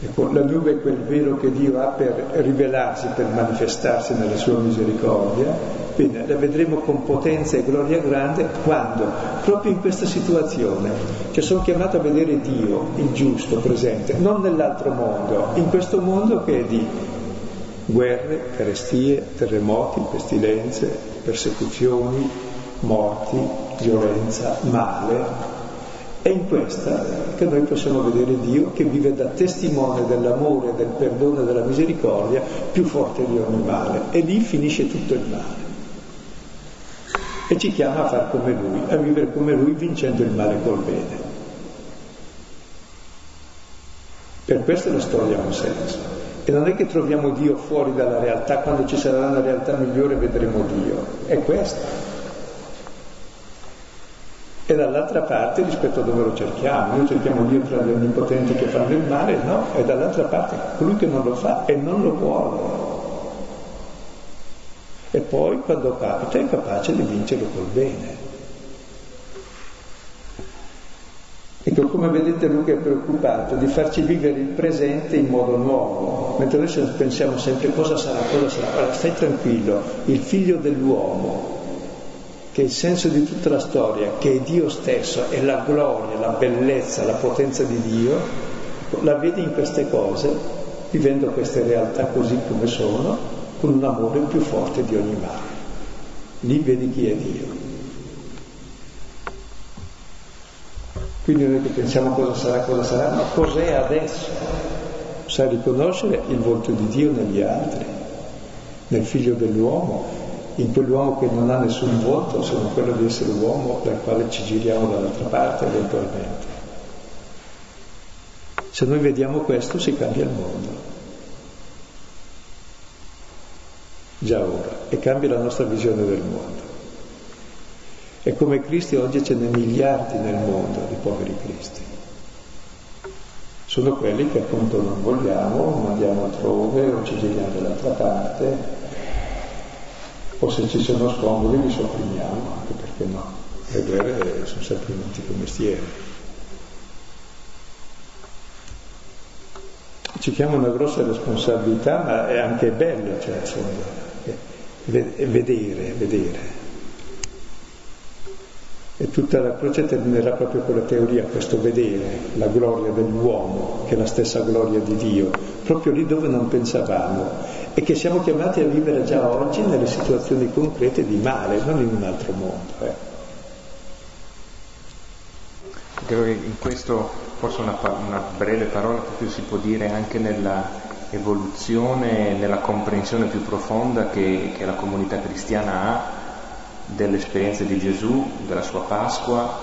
Ecco, la nube è quel velo che Dio ha per rivelarsi, per manifestarsi nella sua misericordia. Bene, la vedremo con potenza e gloria grande quando? Proprio in questa situazione, che sono chiamato a vedere Dio, il giusto, presente, non nell'altro mondo, in questo mondo che è di guerre, carestie, terremoti, pestilenze, persecuzioni, morti, violenza, male. È in questa che noi possiamo vedere Dio che vive da testimone dell'amore, del perdono e della misericordia più forte di ogni male. E lì finisce tutto il male. E ci chiama a fare come Lui, a vivere come Lui vincendo il male col bene. Per questo la storia ha un senso. E non è che troviamo Dio fuori dalla realtà, quando ci sarà una realtà migliore vedremo Dio. È questa. E dall'altra parte rispetto a dove lo cerchiamo, noi cerchiamo Dio tra gli onnipotenti che fanno il male, no, e dall'altra parte colui che non lo fa e non lo vuole. E poi quando capita è capace di vincerlo col bene. Ecco, come vedete Luca è preoccupato di farci vivere il presente in modo nuovo, mentre noi pensiamo sempre cosa sarà, cosa sarà. Allora, stai tranquillo, il figlio dell'uomo, che il senso di tutta la storia, che è Dio stesso, è la gloria, la bellezza, la potenza di Dio, la vedi in queste cose, vivendo queste realtà così come sono, con un amore più forte di ogni male. Lì vedi chi è Dio. Quindi noi che pensiamo cosa sarà, cosa sarà, ma cos'è adesso? Sa riconoscere il volto di Dio negli altri, nel figlio dell'uomo, in quell'uomo che non ha nessun volto se non quello di essere uomo dal quale ci giriamo dall'altra parte eventualmente. Se noi vediamo questo si cambia il mondo. Già ora, e cambia la nostra visione del mondo. E come Cristi oggi ce ne miliardi nel mondo di poveri Cristi. Sono quelli che appunto non vogliamo, o andiamo altrove o ci giriamo dall'altra parte, o se ci sono scomodi li sopprimiamo, anche perché no, le guerre sono sempre un antico mestiere. Ci chiama una grossa responsabilità, ma è anche bello, cioè, insomma, vedere, vedere. E tutta la croce terminerà proprio con la teoria, questo vedere la gloria dell'uomo, che è la stessa gloria di Dio, proprio lì dove non pensavamo e che siamo chiamati a vivere già oggi nelle situazioni concrete di male, non in un altro mondo. Eh. Credo che in questo forse una, una breve parola proprio si può dire anche nella evoluzione, nella comprensione più profonda che, che la comunità cristiana ha dell'esperienza di Gesù, della sua Pasqua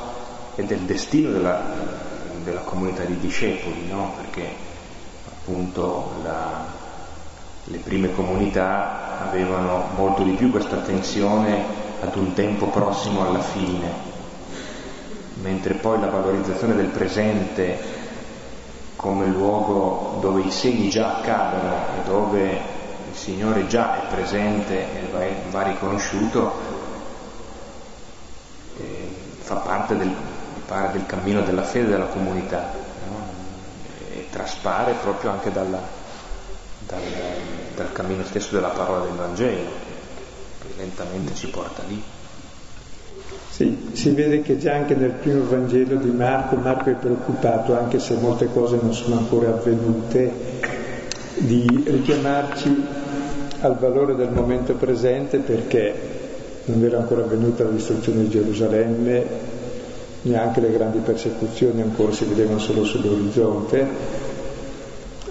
e del destino della, della comunità di discepoli, no? perché appunto la, le prime comunità avevano molto di più questa attenzione ad un tempo prossimo alla fine, mentre poi la valorizzazione del presente come luogo dove i segni già accadono e dove il Signore già è presente e va, riconosciuto, fa parte del, del cammino della fede della comunità no? e traspare proprio anche dalla, dal, dal cammino stesso della parola del Vangelo, che lentamente ci porta lì. Sì, si vede che già anche nel primo Vangelo di Marco, Marco è preoccupato, anche se molte cose non sono ancora avvenute, di richiamarci al valore del momento presente perché non era ancora venuta la distruzione di Gerusalemme, neanche le grandi persecuzioni ancora si vedevano solo sull'orizzonte.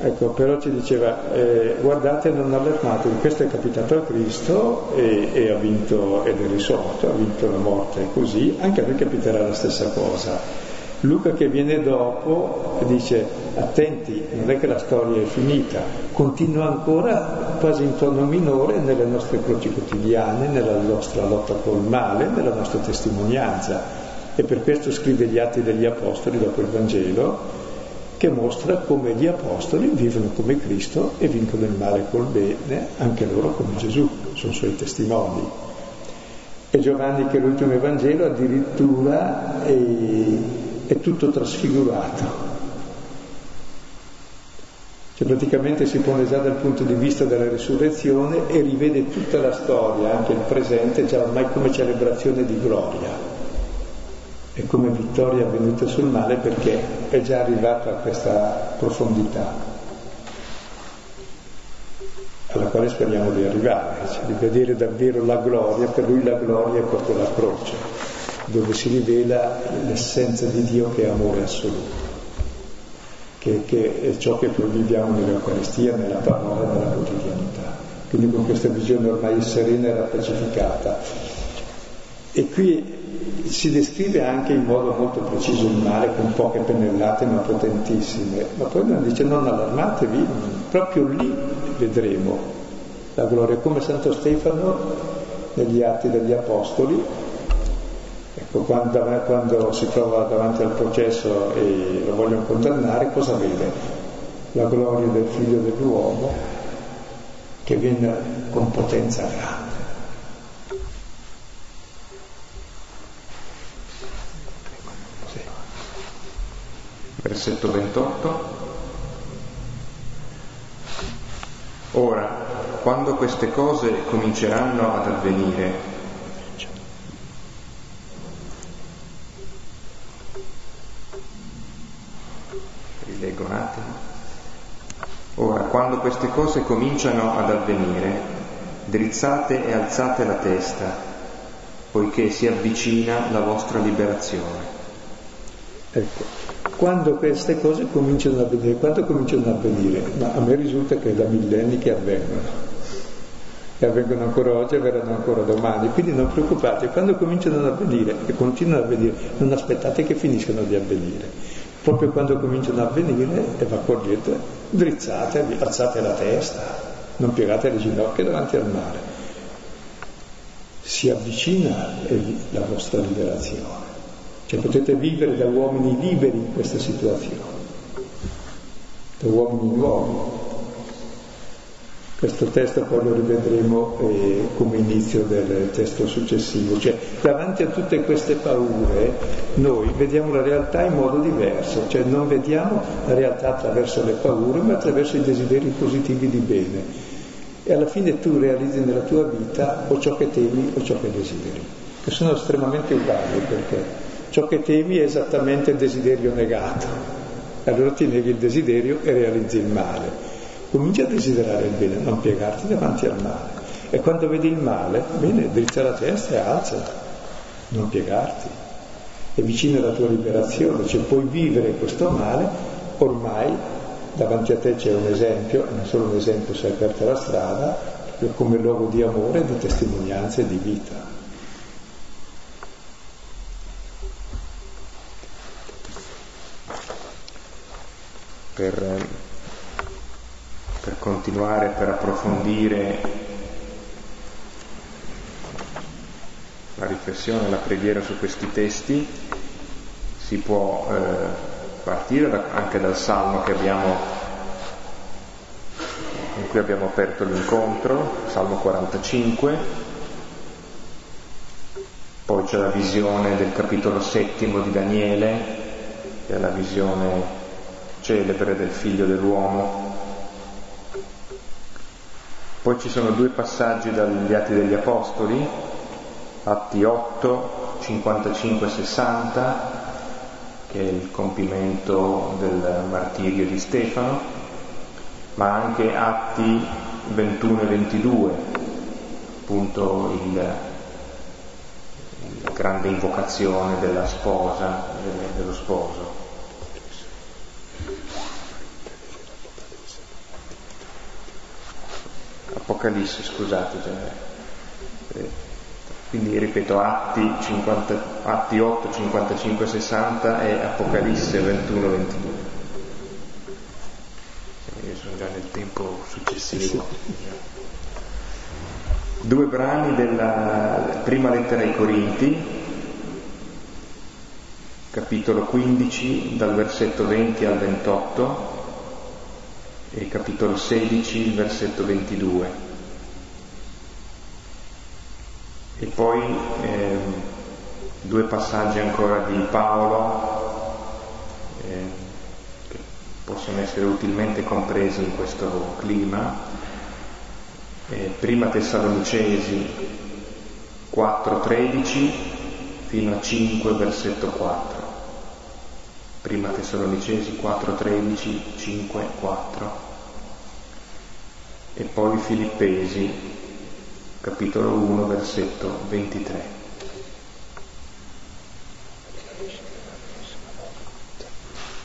Ecco, però ci diceva, eh, guardate, non allarmatevi, questo è capitato a Cristo e, e ha vinto ed è risorto, ha vinto la morte così, anche a noi capiterà la stessa cosa. Luca che viene dopo dice attenti, non è che la storia è finita, continua ancora quasi in tono minore nelle nostre croci quotidiane, nella nostra lotta col male, nella nostra testimonianza e per questo scrive gli atti degli Apostoli dopo il Vangelo che mostra come gli Apostoli vivono come Cristo e vincono il male col bene, anche loro come Gesù, sono suoi testimoni. E Giovanni che è l'ultimo Evangelo addirittura è è tutto trasfigurato. Cioè praticamente si pone già dal punto di vista della risurrezione e rivede tutta la storia, anche il presente, già ormai come celebrazione di gloria e come vittoria avvenuta sul male perché è già arrivato a questa profondità alla quale speriamo di arrivare, cioè di vedere davvero la gloria, per lui la gloria è proprio la croce dove si rivela l'essenza di Dio che è amore assoluto, che, che è ciò che poi viviamo nell'Eucaristia, nella parola, nella quotidianità. Quindi con questa visione ormai serena e pacificata. E qui si descrive anche in modo molto preciso il male, con poche pennellate ma potentissime, ma poi non dice non allarmatevi, proprio lì vedremo la gloria, come Santo Stefano negli atti degli Apostoli, Ecco, quando, quando si trova davanti al processo e lo vogliono condannare, cosa vede? La gloria del figlio dell'uomo che viene con potenza grande. Sì. Versetto 28. Ora, quando queste cose cominceranno ad avvenire, Leggo un attimo. Ora, quando queste cose cominciano ad avvenire, drizzate e alzate la testa, poiché si avvicina la vostra liberazione. Ecco, quando queste cose cominciano ad avvenire, quando cominciano ad avvenire? Ma a me risulta che è da millenni che avvengono. E avvengono ancora oggi e avverranno ancora domani. Quindi non preoccupate, quando cominciano ad avvenire e continuano ad avvenire, non aspettate che finiscano di avvenire proprio quando cominciano a avvenire e va corriete, drizzate, alzate la testa, non piegate le ginocchia davanti al mare. Si avvicina la vostra liberazione, cioè potete vivere da uomini liberi in questa situazione, da uomini nuovi. Questo testo poi lo rivedremo eh, come inizio del testo successivo, cioè davanti a tutte queste paure noi vediamo la realtà in modo diverso, cioè non vediamo la realtà attraverso le paure ma attraverso i desideri positivi di bene. E alla fine tu realizzi nella tua vita o ciò che temi o ciò che desideri, che sono estremamente uguali perché ciò che temi è esattamente il desiderio negato, allora ti neghi il desiderio e realizzi il male cominci a desiderare il bene, non piegarti davanti al male. E quando vedi il male, bene, drizza la testa e alzati, non piegarti. È vicino alla tua liberazione, cioè puoi vivere questo male, ormai davanti a te c'è un esempio, e non solo un esempio, sei aperta la strada, come luogo di amore, di testimonianza e di vita. Per per continuare, per approfondire la riflessione, la preghiera su questi testi, si può eh, partire da, anche dal salmo abbiamo, in cui abbiamo aperto l'incontro, Salmo 45, poi c'è la visione del capitolo settimo di Daniele, che è la visione celebre del figlio dell'uomo, poi ci sono due passaggi dagli Atti degli Apostoli, Atti 8, 55 60, che è il compimento del martirio di Stefano, ma anche Atti 21 e 22, appunto il grande invocazione della sposa, dello sposo. Apocalisse, scusate, cioè, quindi ripeto Atti, 50, Atti 8, 55, 60 e Apocalisse 21, 22. Io sono già nel tempo successivo. Due brani della prima lettera ai Corinti, capitolo 15 dal versetto 20 al 28 e capitolo 16 il versetto 22. E poi eh, due passaggi ancora di Paolo eh, che possono essere utilmente compresi in questo clima. Eh, prima Tessalonicesi 4.13 fino a 5 versetto 4. Prima Tessalonicesi 4.13, 5, 4. E poi Filippesi capitolo 1, versetto 23.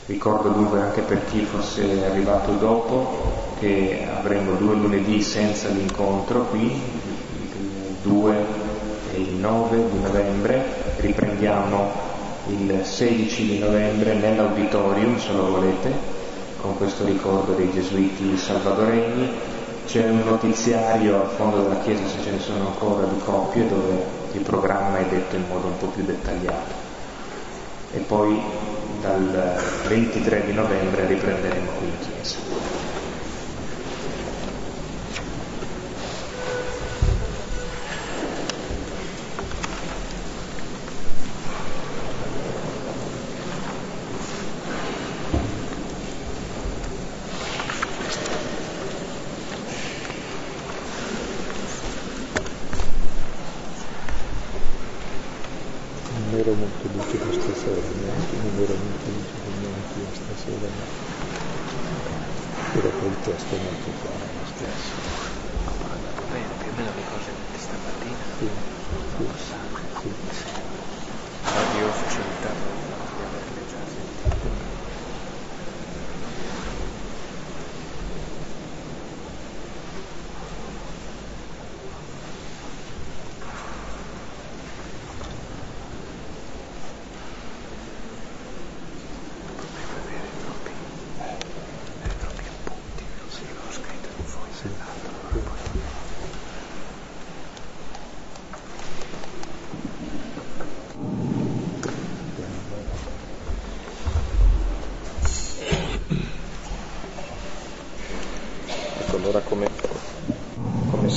Ricordo dunque anche per chi fosse arrivato dopo che avremo due lunedì senza l'incontro qui, il 2 e il 9 di novembre, riprendiamo il 16 di novembre nell'auditorium se lo volete, con questo ricordo dei gesuiti salvadoregni c'è un notiziario al fondo della chiesa, se ce ne sono ancora, di copie dove il programma è detto in modo un po' più dettagliato. E poi dal 23 di novembre riprenderemo qui in chiesa.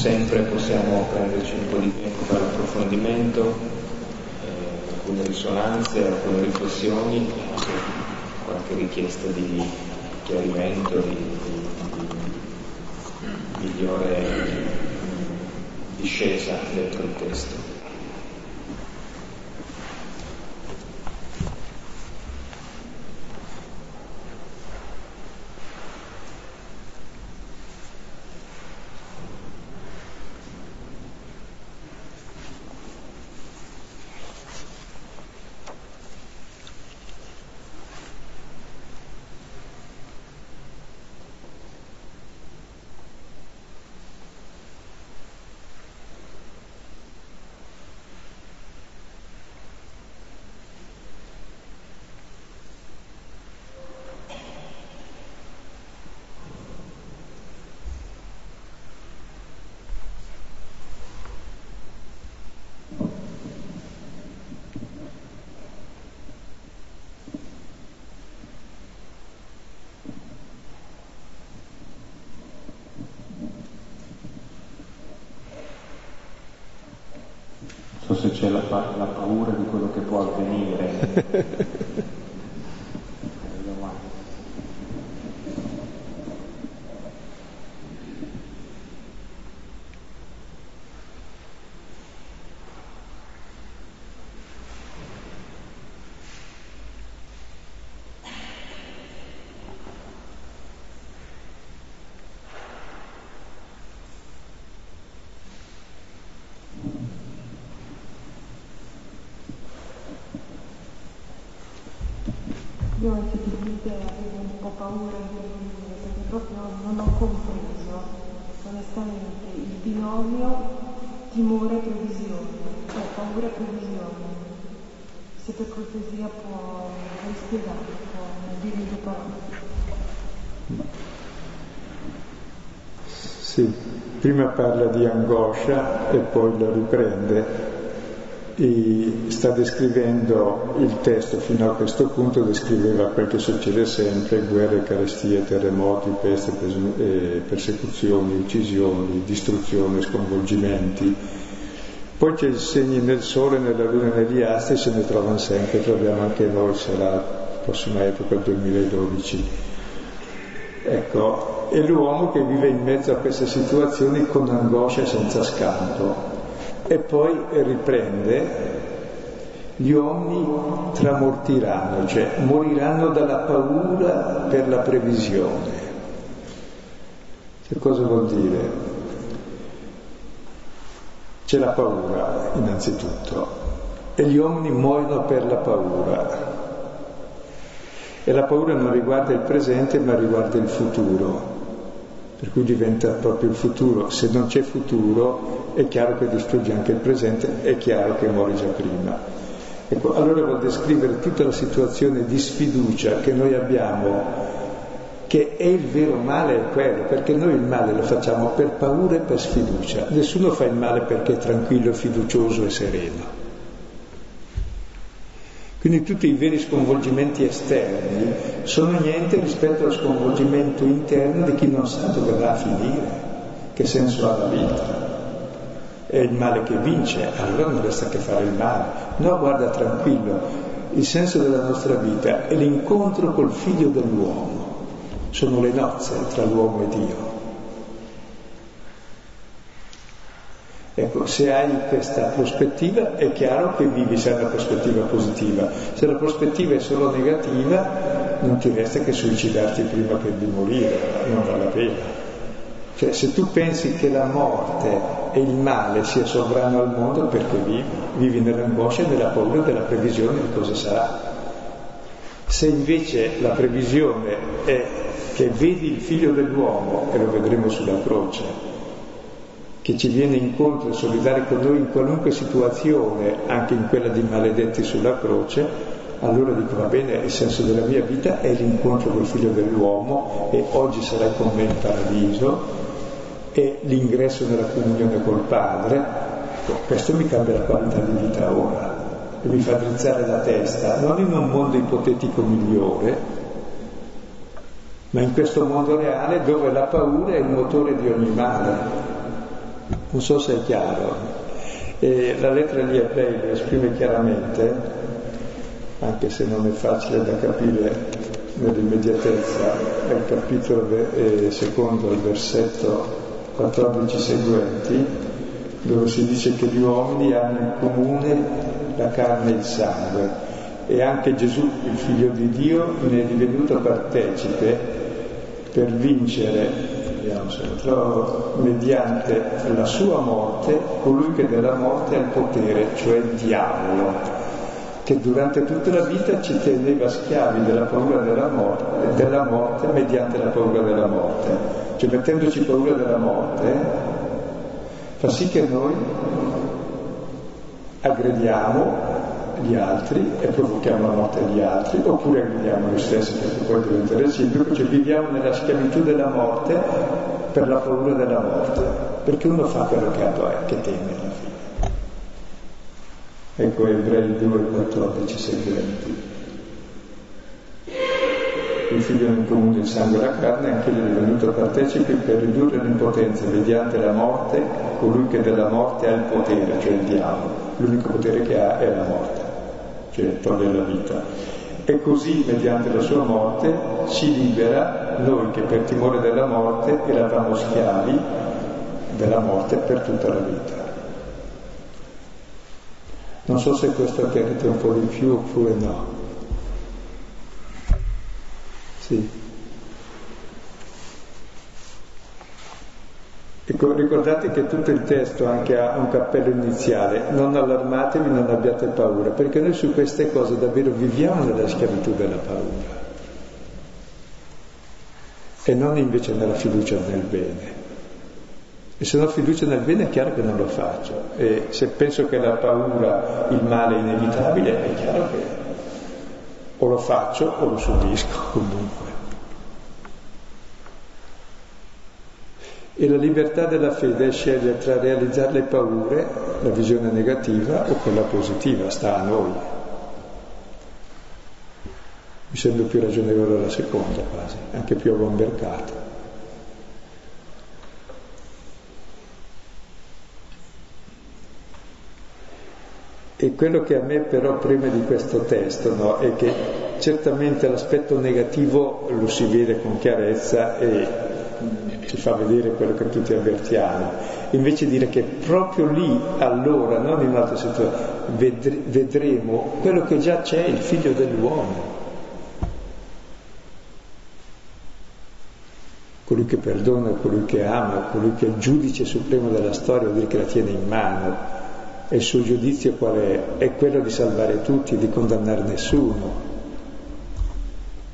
Sempre possiamo prenderci un po' di tempo per l'approfondimento, eh, alcune risonanze, alcune riflessioni, anche qualche richiesta di chiarimento, di, di, di migliore discesa dentro il testo. Se c'è la, la paura di quello che può avvenire. paura di venire perché proprio non ho compreso onestamente il binomio timore-previsione, cioè paura-previsione. Se per cortesia può, spiegare, può dire in due parole. Sì, prima parla di angoscia e poi la riprende sta descrivendo il testo fino a questo punto descriveva quel che succede sempre guerre, carestie, terremoti, peste, persecuzioni, uccisioni, distruzioni, sconvolgimenti. Poi c'è i segni nel sole, nella luna e negli astri se ne trovano sempre troviamo anche noi sarà la prossima epoca il 2012 ecco è l'uomo che vive in mezzo a queste situazioni con angoscia senza scampo e poi riprende gli uomini tramortiranno, cioè moriranno dalla paura per la previsione. Che cosa vuol dire? C'è la paura innanzitutto e gli uomini muoiono per la paura. E la paura non riguarda il presente ma riguarda il futuro per cui diventa proprio il futuro. Se non c'è futuro è chiaro che distrugge anche il presente, è chiaro che muore già prima. Ecco, allora vuol descrivere tutta la situazione di sfiducia che noi abbiamo, che è il vero male, è quello, perché noi il male lo facciamo per paura e per sfiducia. Nessuno fa il male perché è tranquillo, fiducioso e sereno. Quindi tutti i veri sconvolgimenti esterni sono niente rispetto allo sconvolgimento interno di chi non sa dove va a finire, che senso ha la vita. È il male che vince, allora non resta che fare il male. No, guarda tranquillo, il senso della nostra vita è l'incontro col figlio dell'uomo, sono le nozze tra l'uomo e Dio. Ecco, se hai questa prospettiva è chiaro che vivi se hai una prospettiva positiva, se la prospettiva è solo negativa non ti resta che suicidarti prima che di morire, non vale la pena. Cioè se tu pensi che la morte e il male sia sovrano al mondo perché vivi, vivi nell'angoscia nella paura della previsione di cosa sarà. Se invece la previsione è che vedi il figlio dell'uomo, e lo vedremo sulla croce, che ci viene incontro e solidale con noi in qualunque situazione, anche in quella di maledetti sulla croce, allora dico va bene, il senso della mia vita è l'incontro col figlio dell'uomo e oggi sarai con me in paradiso e l'ingresso nella comunione col Padre, questo mi cambia la qualità di vita ora e mi fa drizzare la testa, non in un mondo ipotetico migliore, ma in questo mondo reale dove la paura è il motore di ogni male. Non so se è chiaro. E la lettera di Ebrei esprime chiaramente, anche se non è facile da capire nell'immediatezza, è il capitolo eh, secondo, il versetto 14 seguenti, dove si dice che gli uomini hanno in comune la carne e il sangue. E anche Gesù, il figlio di Dio, ne è divenuto partecipe per vincere vediamo se lo trovo, mediante la sua morte, colui che della morte ha il potere, cioè il diavolo, che durante tutta la vita ci teneva schiavi della paura della morte, della morte mediante la paura della morte. Cioè mettendoci paura della morte, fa sì che noi aggrediamo gli altri e provochiamo la morte agli altri, oppure aggrediamo noi stessi perché poi diventa reciproco, cioè viviamo nella schiavitù della morte per la paura della morte, perché uno fa quello che ha, che teme. Ecco Ebrei 2, 14 seguenti. Il figlio in comune il sangue e la carne, anche egli è divenuto partecipe per ridurre l'impotenza mediante la morte, colui che della morte ha il potere, cioè il diavolo. L'unico potere che ha è la morte che toglie la vita. E così, mediante la sua morte, ci libera noi che per timore della morte eravamo schiavi della morte per tutta la vita. Esatto. Non so se questo ha chiarito un po' di più oppure no. Sì. Ecco, ricordate che tutto il testo anche ha un cappello iniziale, non allarmatevi, non abbiate paura, perché noi su queste cose davvero viviamo nella schiavitù della paura e non invece nella fiducia nel bene. E se non ho fiducia nel bene è chiaro che non lo faccio. E se penso che la paura, il male è inevitabile, è chiaro che o lo faccio o lo subisco comunque. E la libertà della fede è scegliere tra realizzare le paure, la visione negativa, o quella positiva, sta a noi. Mi sembra più ragionevole la seconda quasi, anche più a E quello che a me però preme di questo testo no, è che certamente l'aspetto negativo lo si vede con chiarezza e ci fa vedere quello che tutti avvertiamo. Invece dire che proprio lì, allora, non in un'altra situazione, vedremo quello che già c'è, il figlio dell'uomo. Colui che perdona, colui che ama, colui che è il giudice supremo della storia, vuol dire che la tiene in mano. E il suo giudizio qual è? È quello di salvare tutti, di condannare nessuno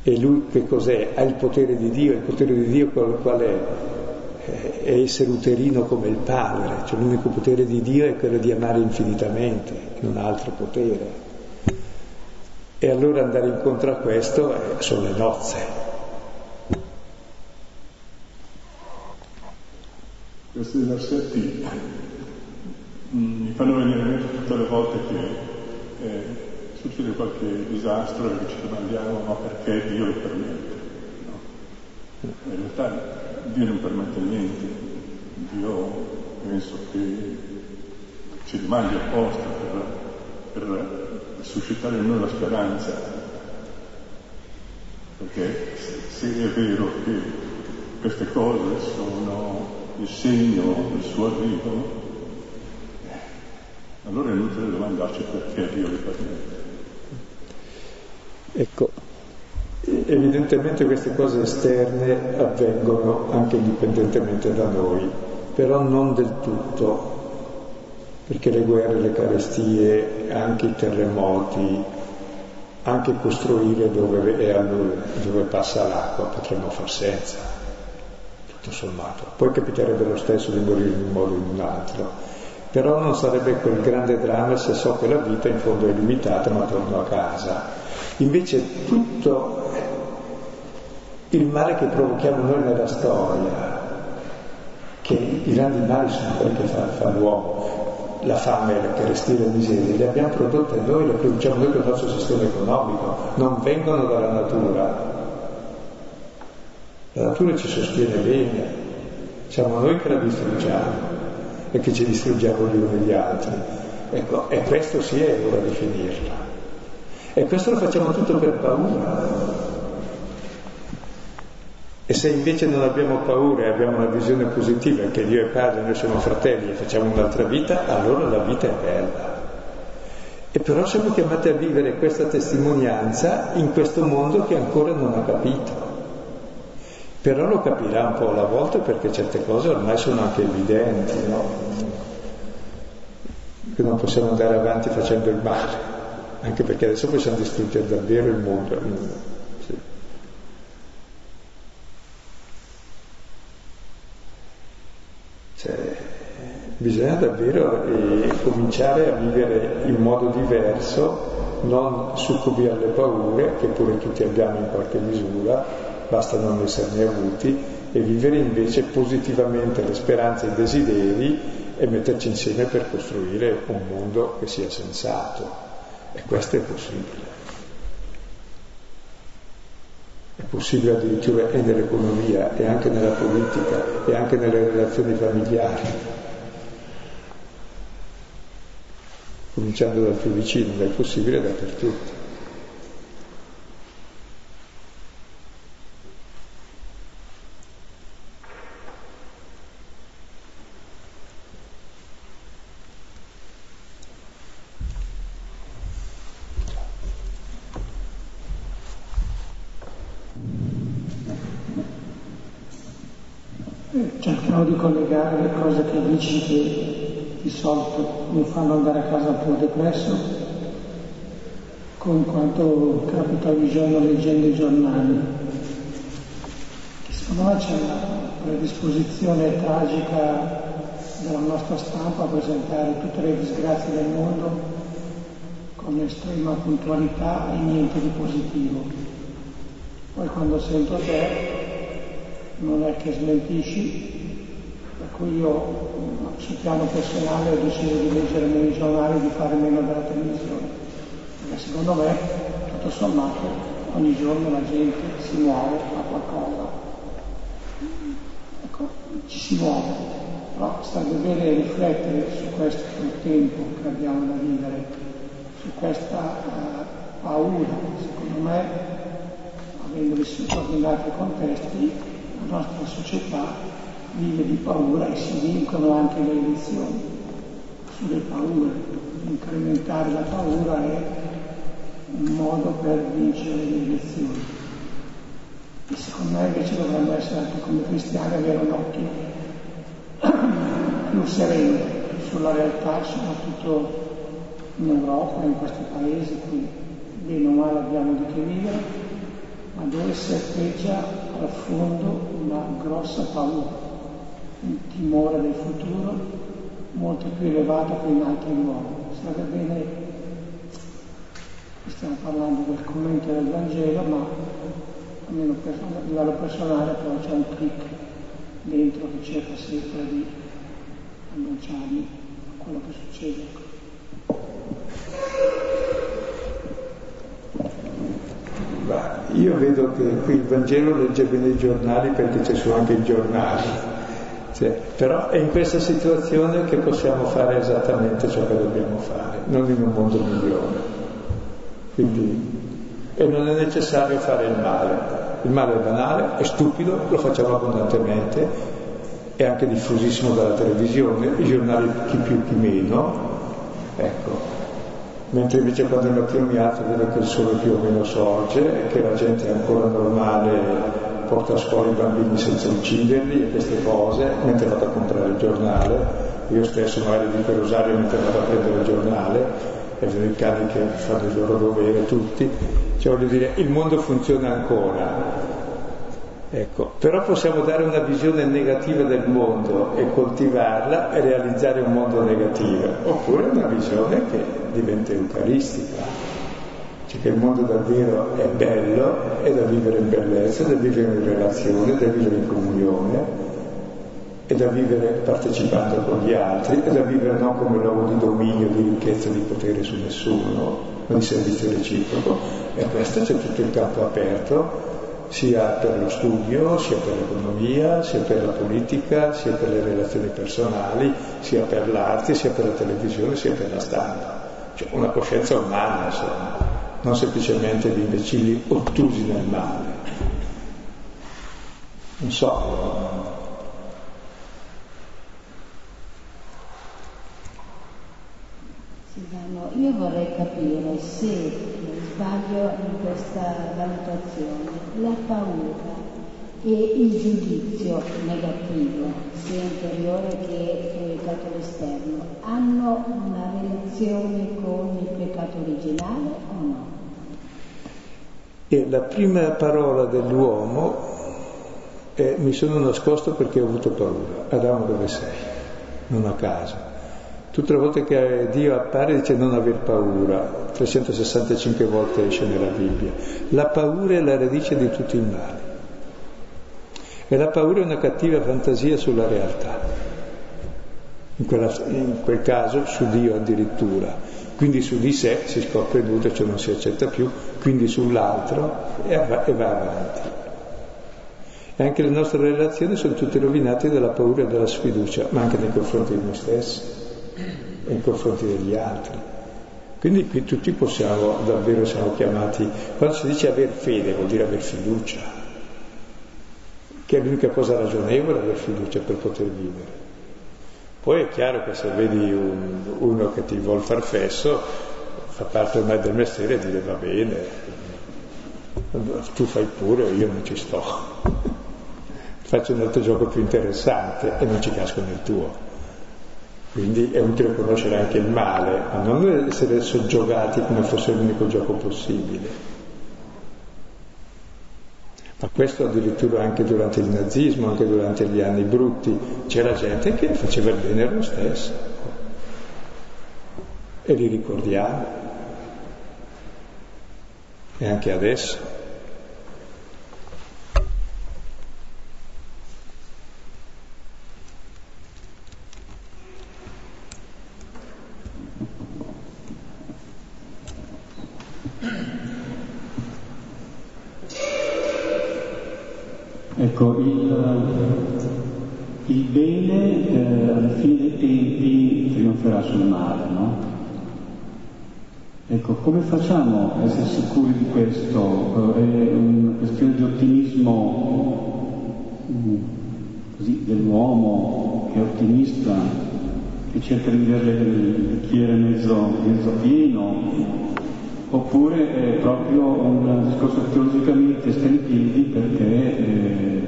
e lui che cos'è? Ha il potere di Dio, il potere di Dio qual, è? È essere uterino come il Padre, cioè l'unico potere di Dio è quello di amare infinitamente, non ha altro potere. E allora andare incontro a questo eh, sono le nozze. Questi versetti mi fanno venire in mente tutte le volte che eh, succede qualche disastro e ci domandiamo ma perché Dio lo permette. No? In realtà Dio non permette niente, Dio penso che ci rimandi apposta per, per suscitare in noi la speranza, perché se è vero che queste cose sono il segno del suo arrivo, allora è inutile domandarci perché Dio le permette. Ecco, evidentemente queste cose esterne avvengono anche indipendentemente da noi, però non del tutto, perché le guerre, le carestie, anche i terremoti, anche costruire dove, dove passa l'acqua potremmo far senza, tutto sommato. Poi capiterebbe lo stesso di morire in un modo o in un altro, però non sarebbe quel grande dramma se so che la vita in fondo è limitata ma torno a casa Invece tutto il male che provochiamo noi nella storia, che i grandi mali sono quelli che fa, fa l'uomo, la fame, la carestia, la miseria, le abbiamo prodotte noi, le produciamo noi con il nostro sistema economico, non vengono dalla natura. La natura ci sostiene bene, siamo noi che la distruggiamo e che ci distruggiamo gli uni gli altri. Ecco, e questo sì è ora di finirla. E questo lo facciamo tutto per paura. E se invece non abbiamo paura e abbiamo una visione positiva che Dio è Padre, noi siamo fratelli e facciamo un'altra vita, allora la vita è bella. E però siamo chiamati a vivere questa testimonianza in questo mondo che ancora non ha capito. Però lo capirà un po' alla volta perché certe cose ormai sono anche evidenti, no? Che non possiamo andare avanti facendo il male anche perché adesso possiamo distruggere davvero il mondo. Sì. Cioè, bisogna davvero eh, cominciare a vivere in modo diverso, non succubire alle paure, che pure tutti abbiamo in qualche misura, basta non esserne avuti, e vivere invece positivamente le speranze e i desideri e metterci insieme per costruire un mondo che sia sensato. E questo è possibile. È possibile addirittura e nell'economia, e anche nella politica, e anche nelle relazioni familiari. Cominciando dal più vicino, ma è possibile dappertutto. Collegare le cose che dici che di solito mi fanno andare a casa un po' depresso con quanto capita ogni giorno leggendo i giornali. Secondo me c'è una predisposizione tragica della nostra stampa a presentare tutte le disgrazie del mondo con estrema puntualità e niente di positivo. Poi quando sento te non è che smentisci, per cui io sul piano personale ho deciso di leggere meno i giornali e di fare meno della televisione, perché secondo me, tutto sommato, ogni giorno la gente si muove, fa qualcosa. Ecco, ci si muove, però sarebbe bene riflettere su questo tempo che abbiamo da vivere, su questa uh, paura, secondo me, avendo vissuto in altri contesti, la nostra società vive di paura e si vincono anche le elezioni sulle paure. Incrementare la paura è un modo per vincere le elezioni. E secondo me invece dovremmo essere anche come cristiani avere un occhio più sereno sulla realtà, soprattutto in Europa, in questi paesi qui bene o male abbiamo di che vivere, ma dove serpeggia al fondo una grossa paura un timore del futuro molto più elevato che in altri luoghi. Sarebbe bene, stiamo parlando del commento del Vangelo, ma almeno a livello personale però c'è un clic dentro che cerca sempre di annunciarmi quello che succede. Io vedo che qui il Vangelo legge bene i giornali perché ci sono anche i giornali cioè, però è in questa situazione che possiamo fare esattamente ciò che dobbiamo fare, non in un mondo migliore. Quindi, e non è necessario fare il male. Il male è banale, è stupido, lo facciamo abbondantemente, è anche diffusissimo dalla televisione, i giornali chi più chi meno. Ecco. Mentre invece quando al mattino mi alzo vedo che il sole più o meno sorge e che la gente è ancora normale porta a scuola i bambini senza ucciderli e queste cose, mentre vado a comprare il giornale, io stesso magari dico rosario mentre vado a prendere il giornale, e vedo i cani che fanno il loro dovere tutti, cioè voglio dire, il mondo funziona ancora. Ecco, però possiamo dare una visione negativa del mondo e coltivarla e realizzare un mondo negativo, oppure una visione che diventa eucaristica cioè che il mondo davvero è bello, è da vivere in bellezza, è da vivere in relazione, è da vivere in comunione, è da vivere partecipando con gli altri, è da vivere non come luogo di dominio, di ricchezza, di potere su nessuno, ma di servizio reciproco. E questo c'è tutto il campo aperto, sia per lo studio, sia per l'economia, sia per la politica, sia per le relazioni personali, sia per l'arte, sia per la televisione, sia per la stampa. Cioè una coscienza umana, insomma non semplicemente di imbecilli ottusi nel male. Non so. Silvano, io vorrei capire se sbaglio in questa valutazione, la paura e il giudizio negativo, sia interiore che proiettato all'esterno, hanno una relazione con il peccato originale o no? E la prima parola dell'uomo è mi sono nascosto perché ho avuto paura. Adamo dove sei? Non a caso. Tutte le volte che Dio appare dice non aver paura, 365 volte esce nella Bibbia. La paura è la radice di tutto il male. E la paura è una cattiva fantasia sulla realtà, in, quella, in quel caso su Dio addirittura. Quindi su di sé si scopre nudo, cioè non si accetta più, quindi sull'altro e va, e va avanti. E anche le nostre relazioni sono tutte rovinate dalla paura e dalla sfiducia, ma anche nei confronti di noi stessi nei confronti degli altri. Quindi qui tutti possiamo, davvero siamo chiamati, quando si dice aver fede vuol dire aver fiducia, che è l'unica cosa ragionevole avere fiducia per poter vivere. Poi è chiaro che se vedi un, uno che ti vuol far fesso, fa parte ormai del mestiere dire va bene, tu fai pure, io non ci sto. Faccio un altro gioco più interessante e non ci casco nel tuo. Quindi è utile conoscere anche il male, ma non essere soggiogati come fosse l'unico gioco possibile. Ma questo addirittura anche durante il nazismo, anche durante gli anni brutti, c'era gente che faceva il bene lo stesso. E li ricordiamo. E anche adesso. Ecco, il, il bene eh, alla fine dei tempi trionferà sul male, no? Ecco, come facciamo a essere sicuri di questo? Eh, è una questione di ottimismo mm, così, dell'uomo che è ottimista, che cerca di vedere il bicchiere mezzo, mezzo pieno, oppure è proprio un discorso teologicamente sta perché eh,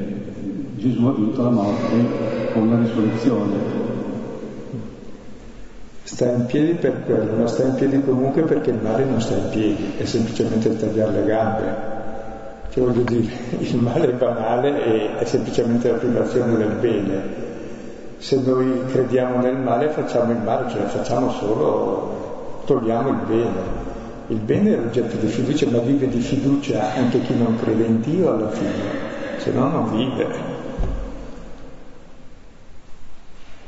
Gesù ha vinto la morte con la risurrezione. Sta in piedi per quello, ma sta in piedi comunque perché il male non sta in piedi, è semplicemente tagliare le gambe. Cioè voglio dire, il male è banale e è semplicemente la privazione del bene. Se noi crediamo nel male facciamo il male, cioè facciamo solo, togliamo il bene. Il bene è l'oggetto di fiducia, ma vive di fiducia anche chi non crede in Dio alla fine, se no non vive.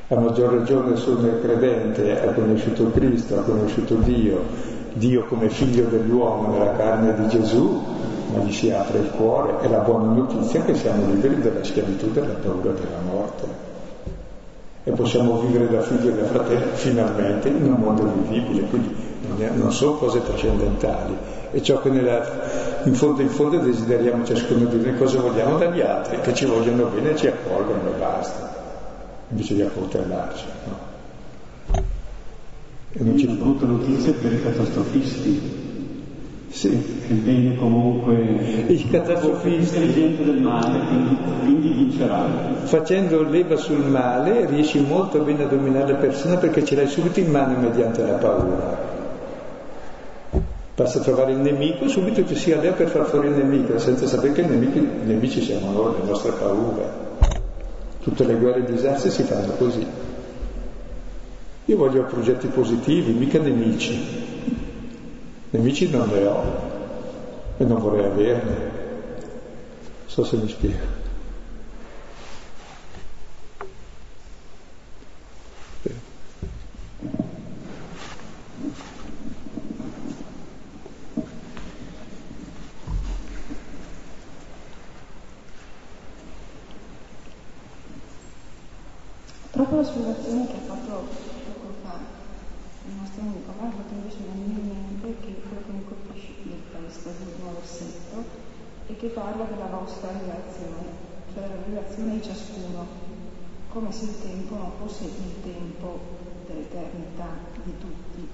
A maggior ragione solo il credente ha conosciuto Cristo, ha conosciuto Dio, Dio come figlio dell'uomo nella carne di Gesù, ma gli si apre il cuore, è la buona notizia che siamo liberi dalla schiavitù, dalla paura della morte. E possiamo vivere da figli e da fratelli finalmente in un mondo vivibile, quindi non sono cose trascendentali, è ciò che nella, in fondo in fondo desideriamo ciascuno di noi. Cosa vogliamo dagli altri, che ci vogliono bene e ci accolgono e basta, invece di accoltellarci. No? E non ci una brutta notizia per i catastrofisti. Sì. Il bene comunque il catastrofisti intelligente del male, quindi, quindi vincerà. Facendo leva sul male riesci molto bene a dominare la persona perché ce l'hai subito in mano mediante la paura. Basta trovare il nemico, subito ci si allea per far fuori il nemico, senza sapere che i nemici, nemici siamo noi, le nostre paure. Tutte le guerre e i disastri si fanno così. Io voglio progetti positivi, mica nemici. Nemici non ne ho e non vorrei averne. Non so se mi spiego. Proprio l'osservazione che ha fatto poco fa il nostro amico, ma ha fatto invece venire in mente che quello che mi colpisce del testo, del nuovo versetto, è che parla della vostra rivelazione, cioè la rivelazione di ciascuno, come se il tempo non fosse il tempo dell'eternità di tutti,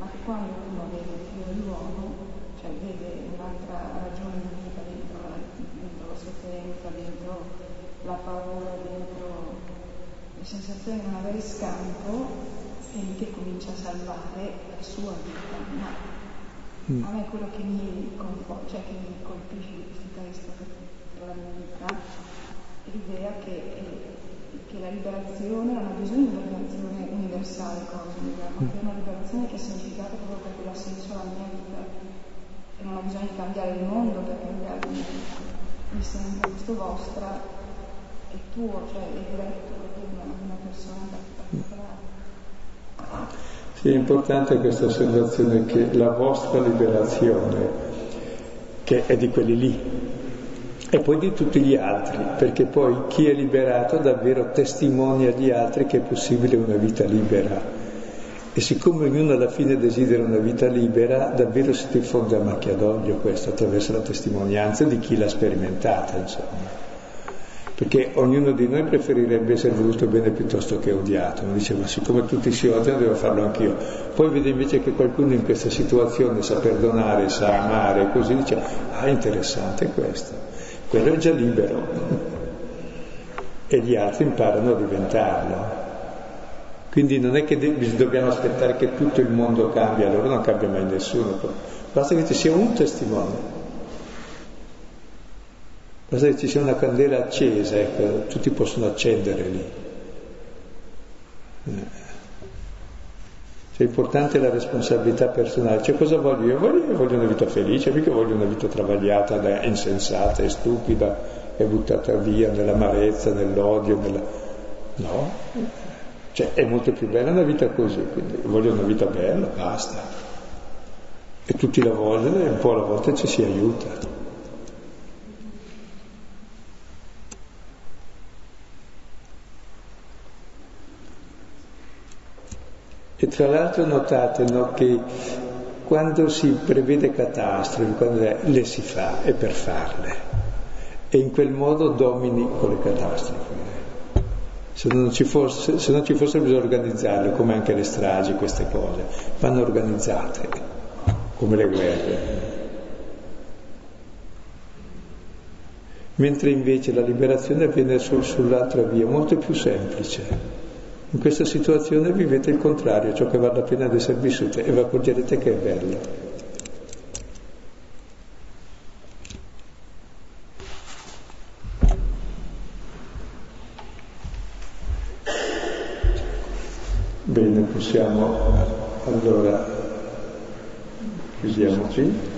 ma che quando uno vede il figlio dell'uomo, cioè vede un'altra ragione di vita dentro la, dentro la sofferenza, dentro la paura, dentro la sensazione di non avere scampo è lì che comincia a salvare la sua vita. Ma mm. a me quello che mi, cioè che mi colpisce di questo testo per la mia vita è l'idea che, eh, che la liberazione non ha bisogno di una liberazione universale cosmica, ma che è una liberazione che ha significato proprio perché dà senso alla mia vita e non ha bisogno di cambiare il mondo per cambiare il mondo. Mi sembra questo vostra è tuo, cioè è diretto sì, è importante questa osservazione che la vostra liberazione, che è di quelli lì, e poi di tutti gli altri, perché poi chi è liberato davvero testimonia agli altri che è possibile una vita libera. E siccome ognuno alla fine desidera una vita libera, davvero si diffonde a macchia d'olio questo attraverso la testimonianza di chi l'ha sperimentata, insomma perché ognuno di noi preferirebbe essere voluto bene piuttosto che odiato, non dice ma siccome tutti si odiano devo farlo anch'io, poi vede invece che qualcuno in questa situazione sa perdonare, sa amare così dice ah interessante questo, quello è già libero. E gli altri imparano a diventarlo. Quindi non è che dobbiamo aspettare che tutto il mondo cambi, allora non cambia mai nessuno, basta che ci sia un testimone Basta che ci sia una candela accesa, ecco, tutti possono accendere lì. Eh. Cioè, importante la responsabilità personale. Cioè, cosa voglio io? Voglio, io voglio una vita felice, mica voglio una vita travagliata, insensata e stupida e buttata via nell'amarezza, nell'odio, nella... no. Cioè, è molto più bella una vita così, quindi voglio una vita bella, basta. E tutti la vogliono e un po' alla volta ci si aiuta. E tra l'altro notate no, che quando si prevede catastrofi, quando le si fa, è per farle. E in quel modo domini con le catastrofi. Se non, ci fosse, se non ci fosse bisogno organizzarle, come anche le stragi, queste cose, vanno organizzate, come le guerre. Mentre invece la liberazione avviene sul, sull'altra via, molto più semplice. In questa situazione vivete il contrario, ciò che vale la pena di essere vissute e vi accorgerete che è bello. Bene, possiamo allora chiudiamo qui.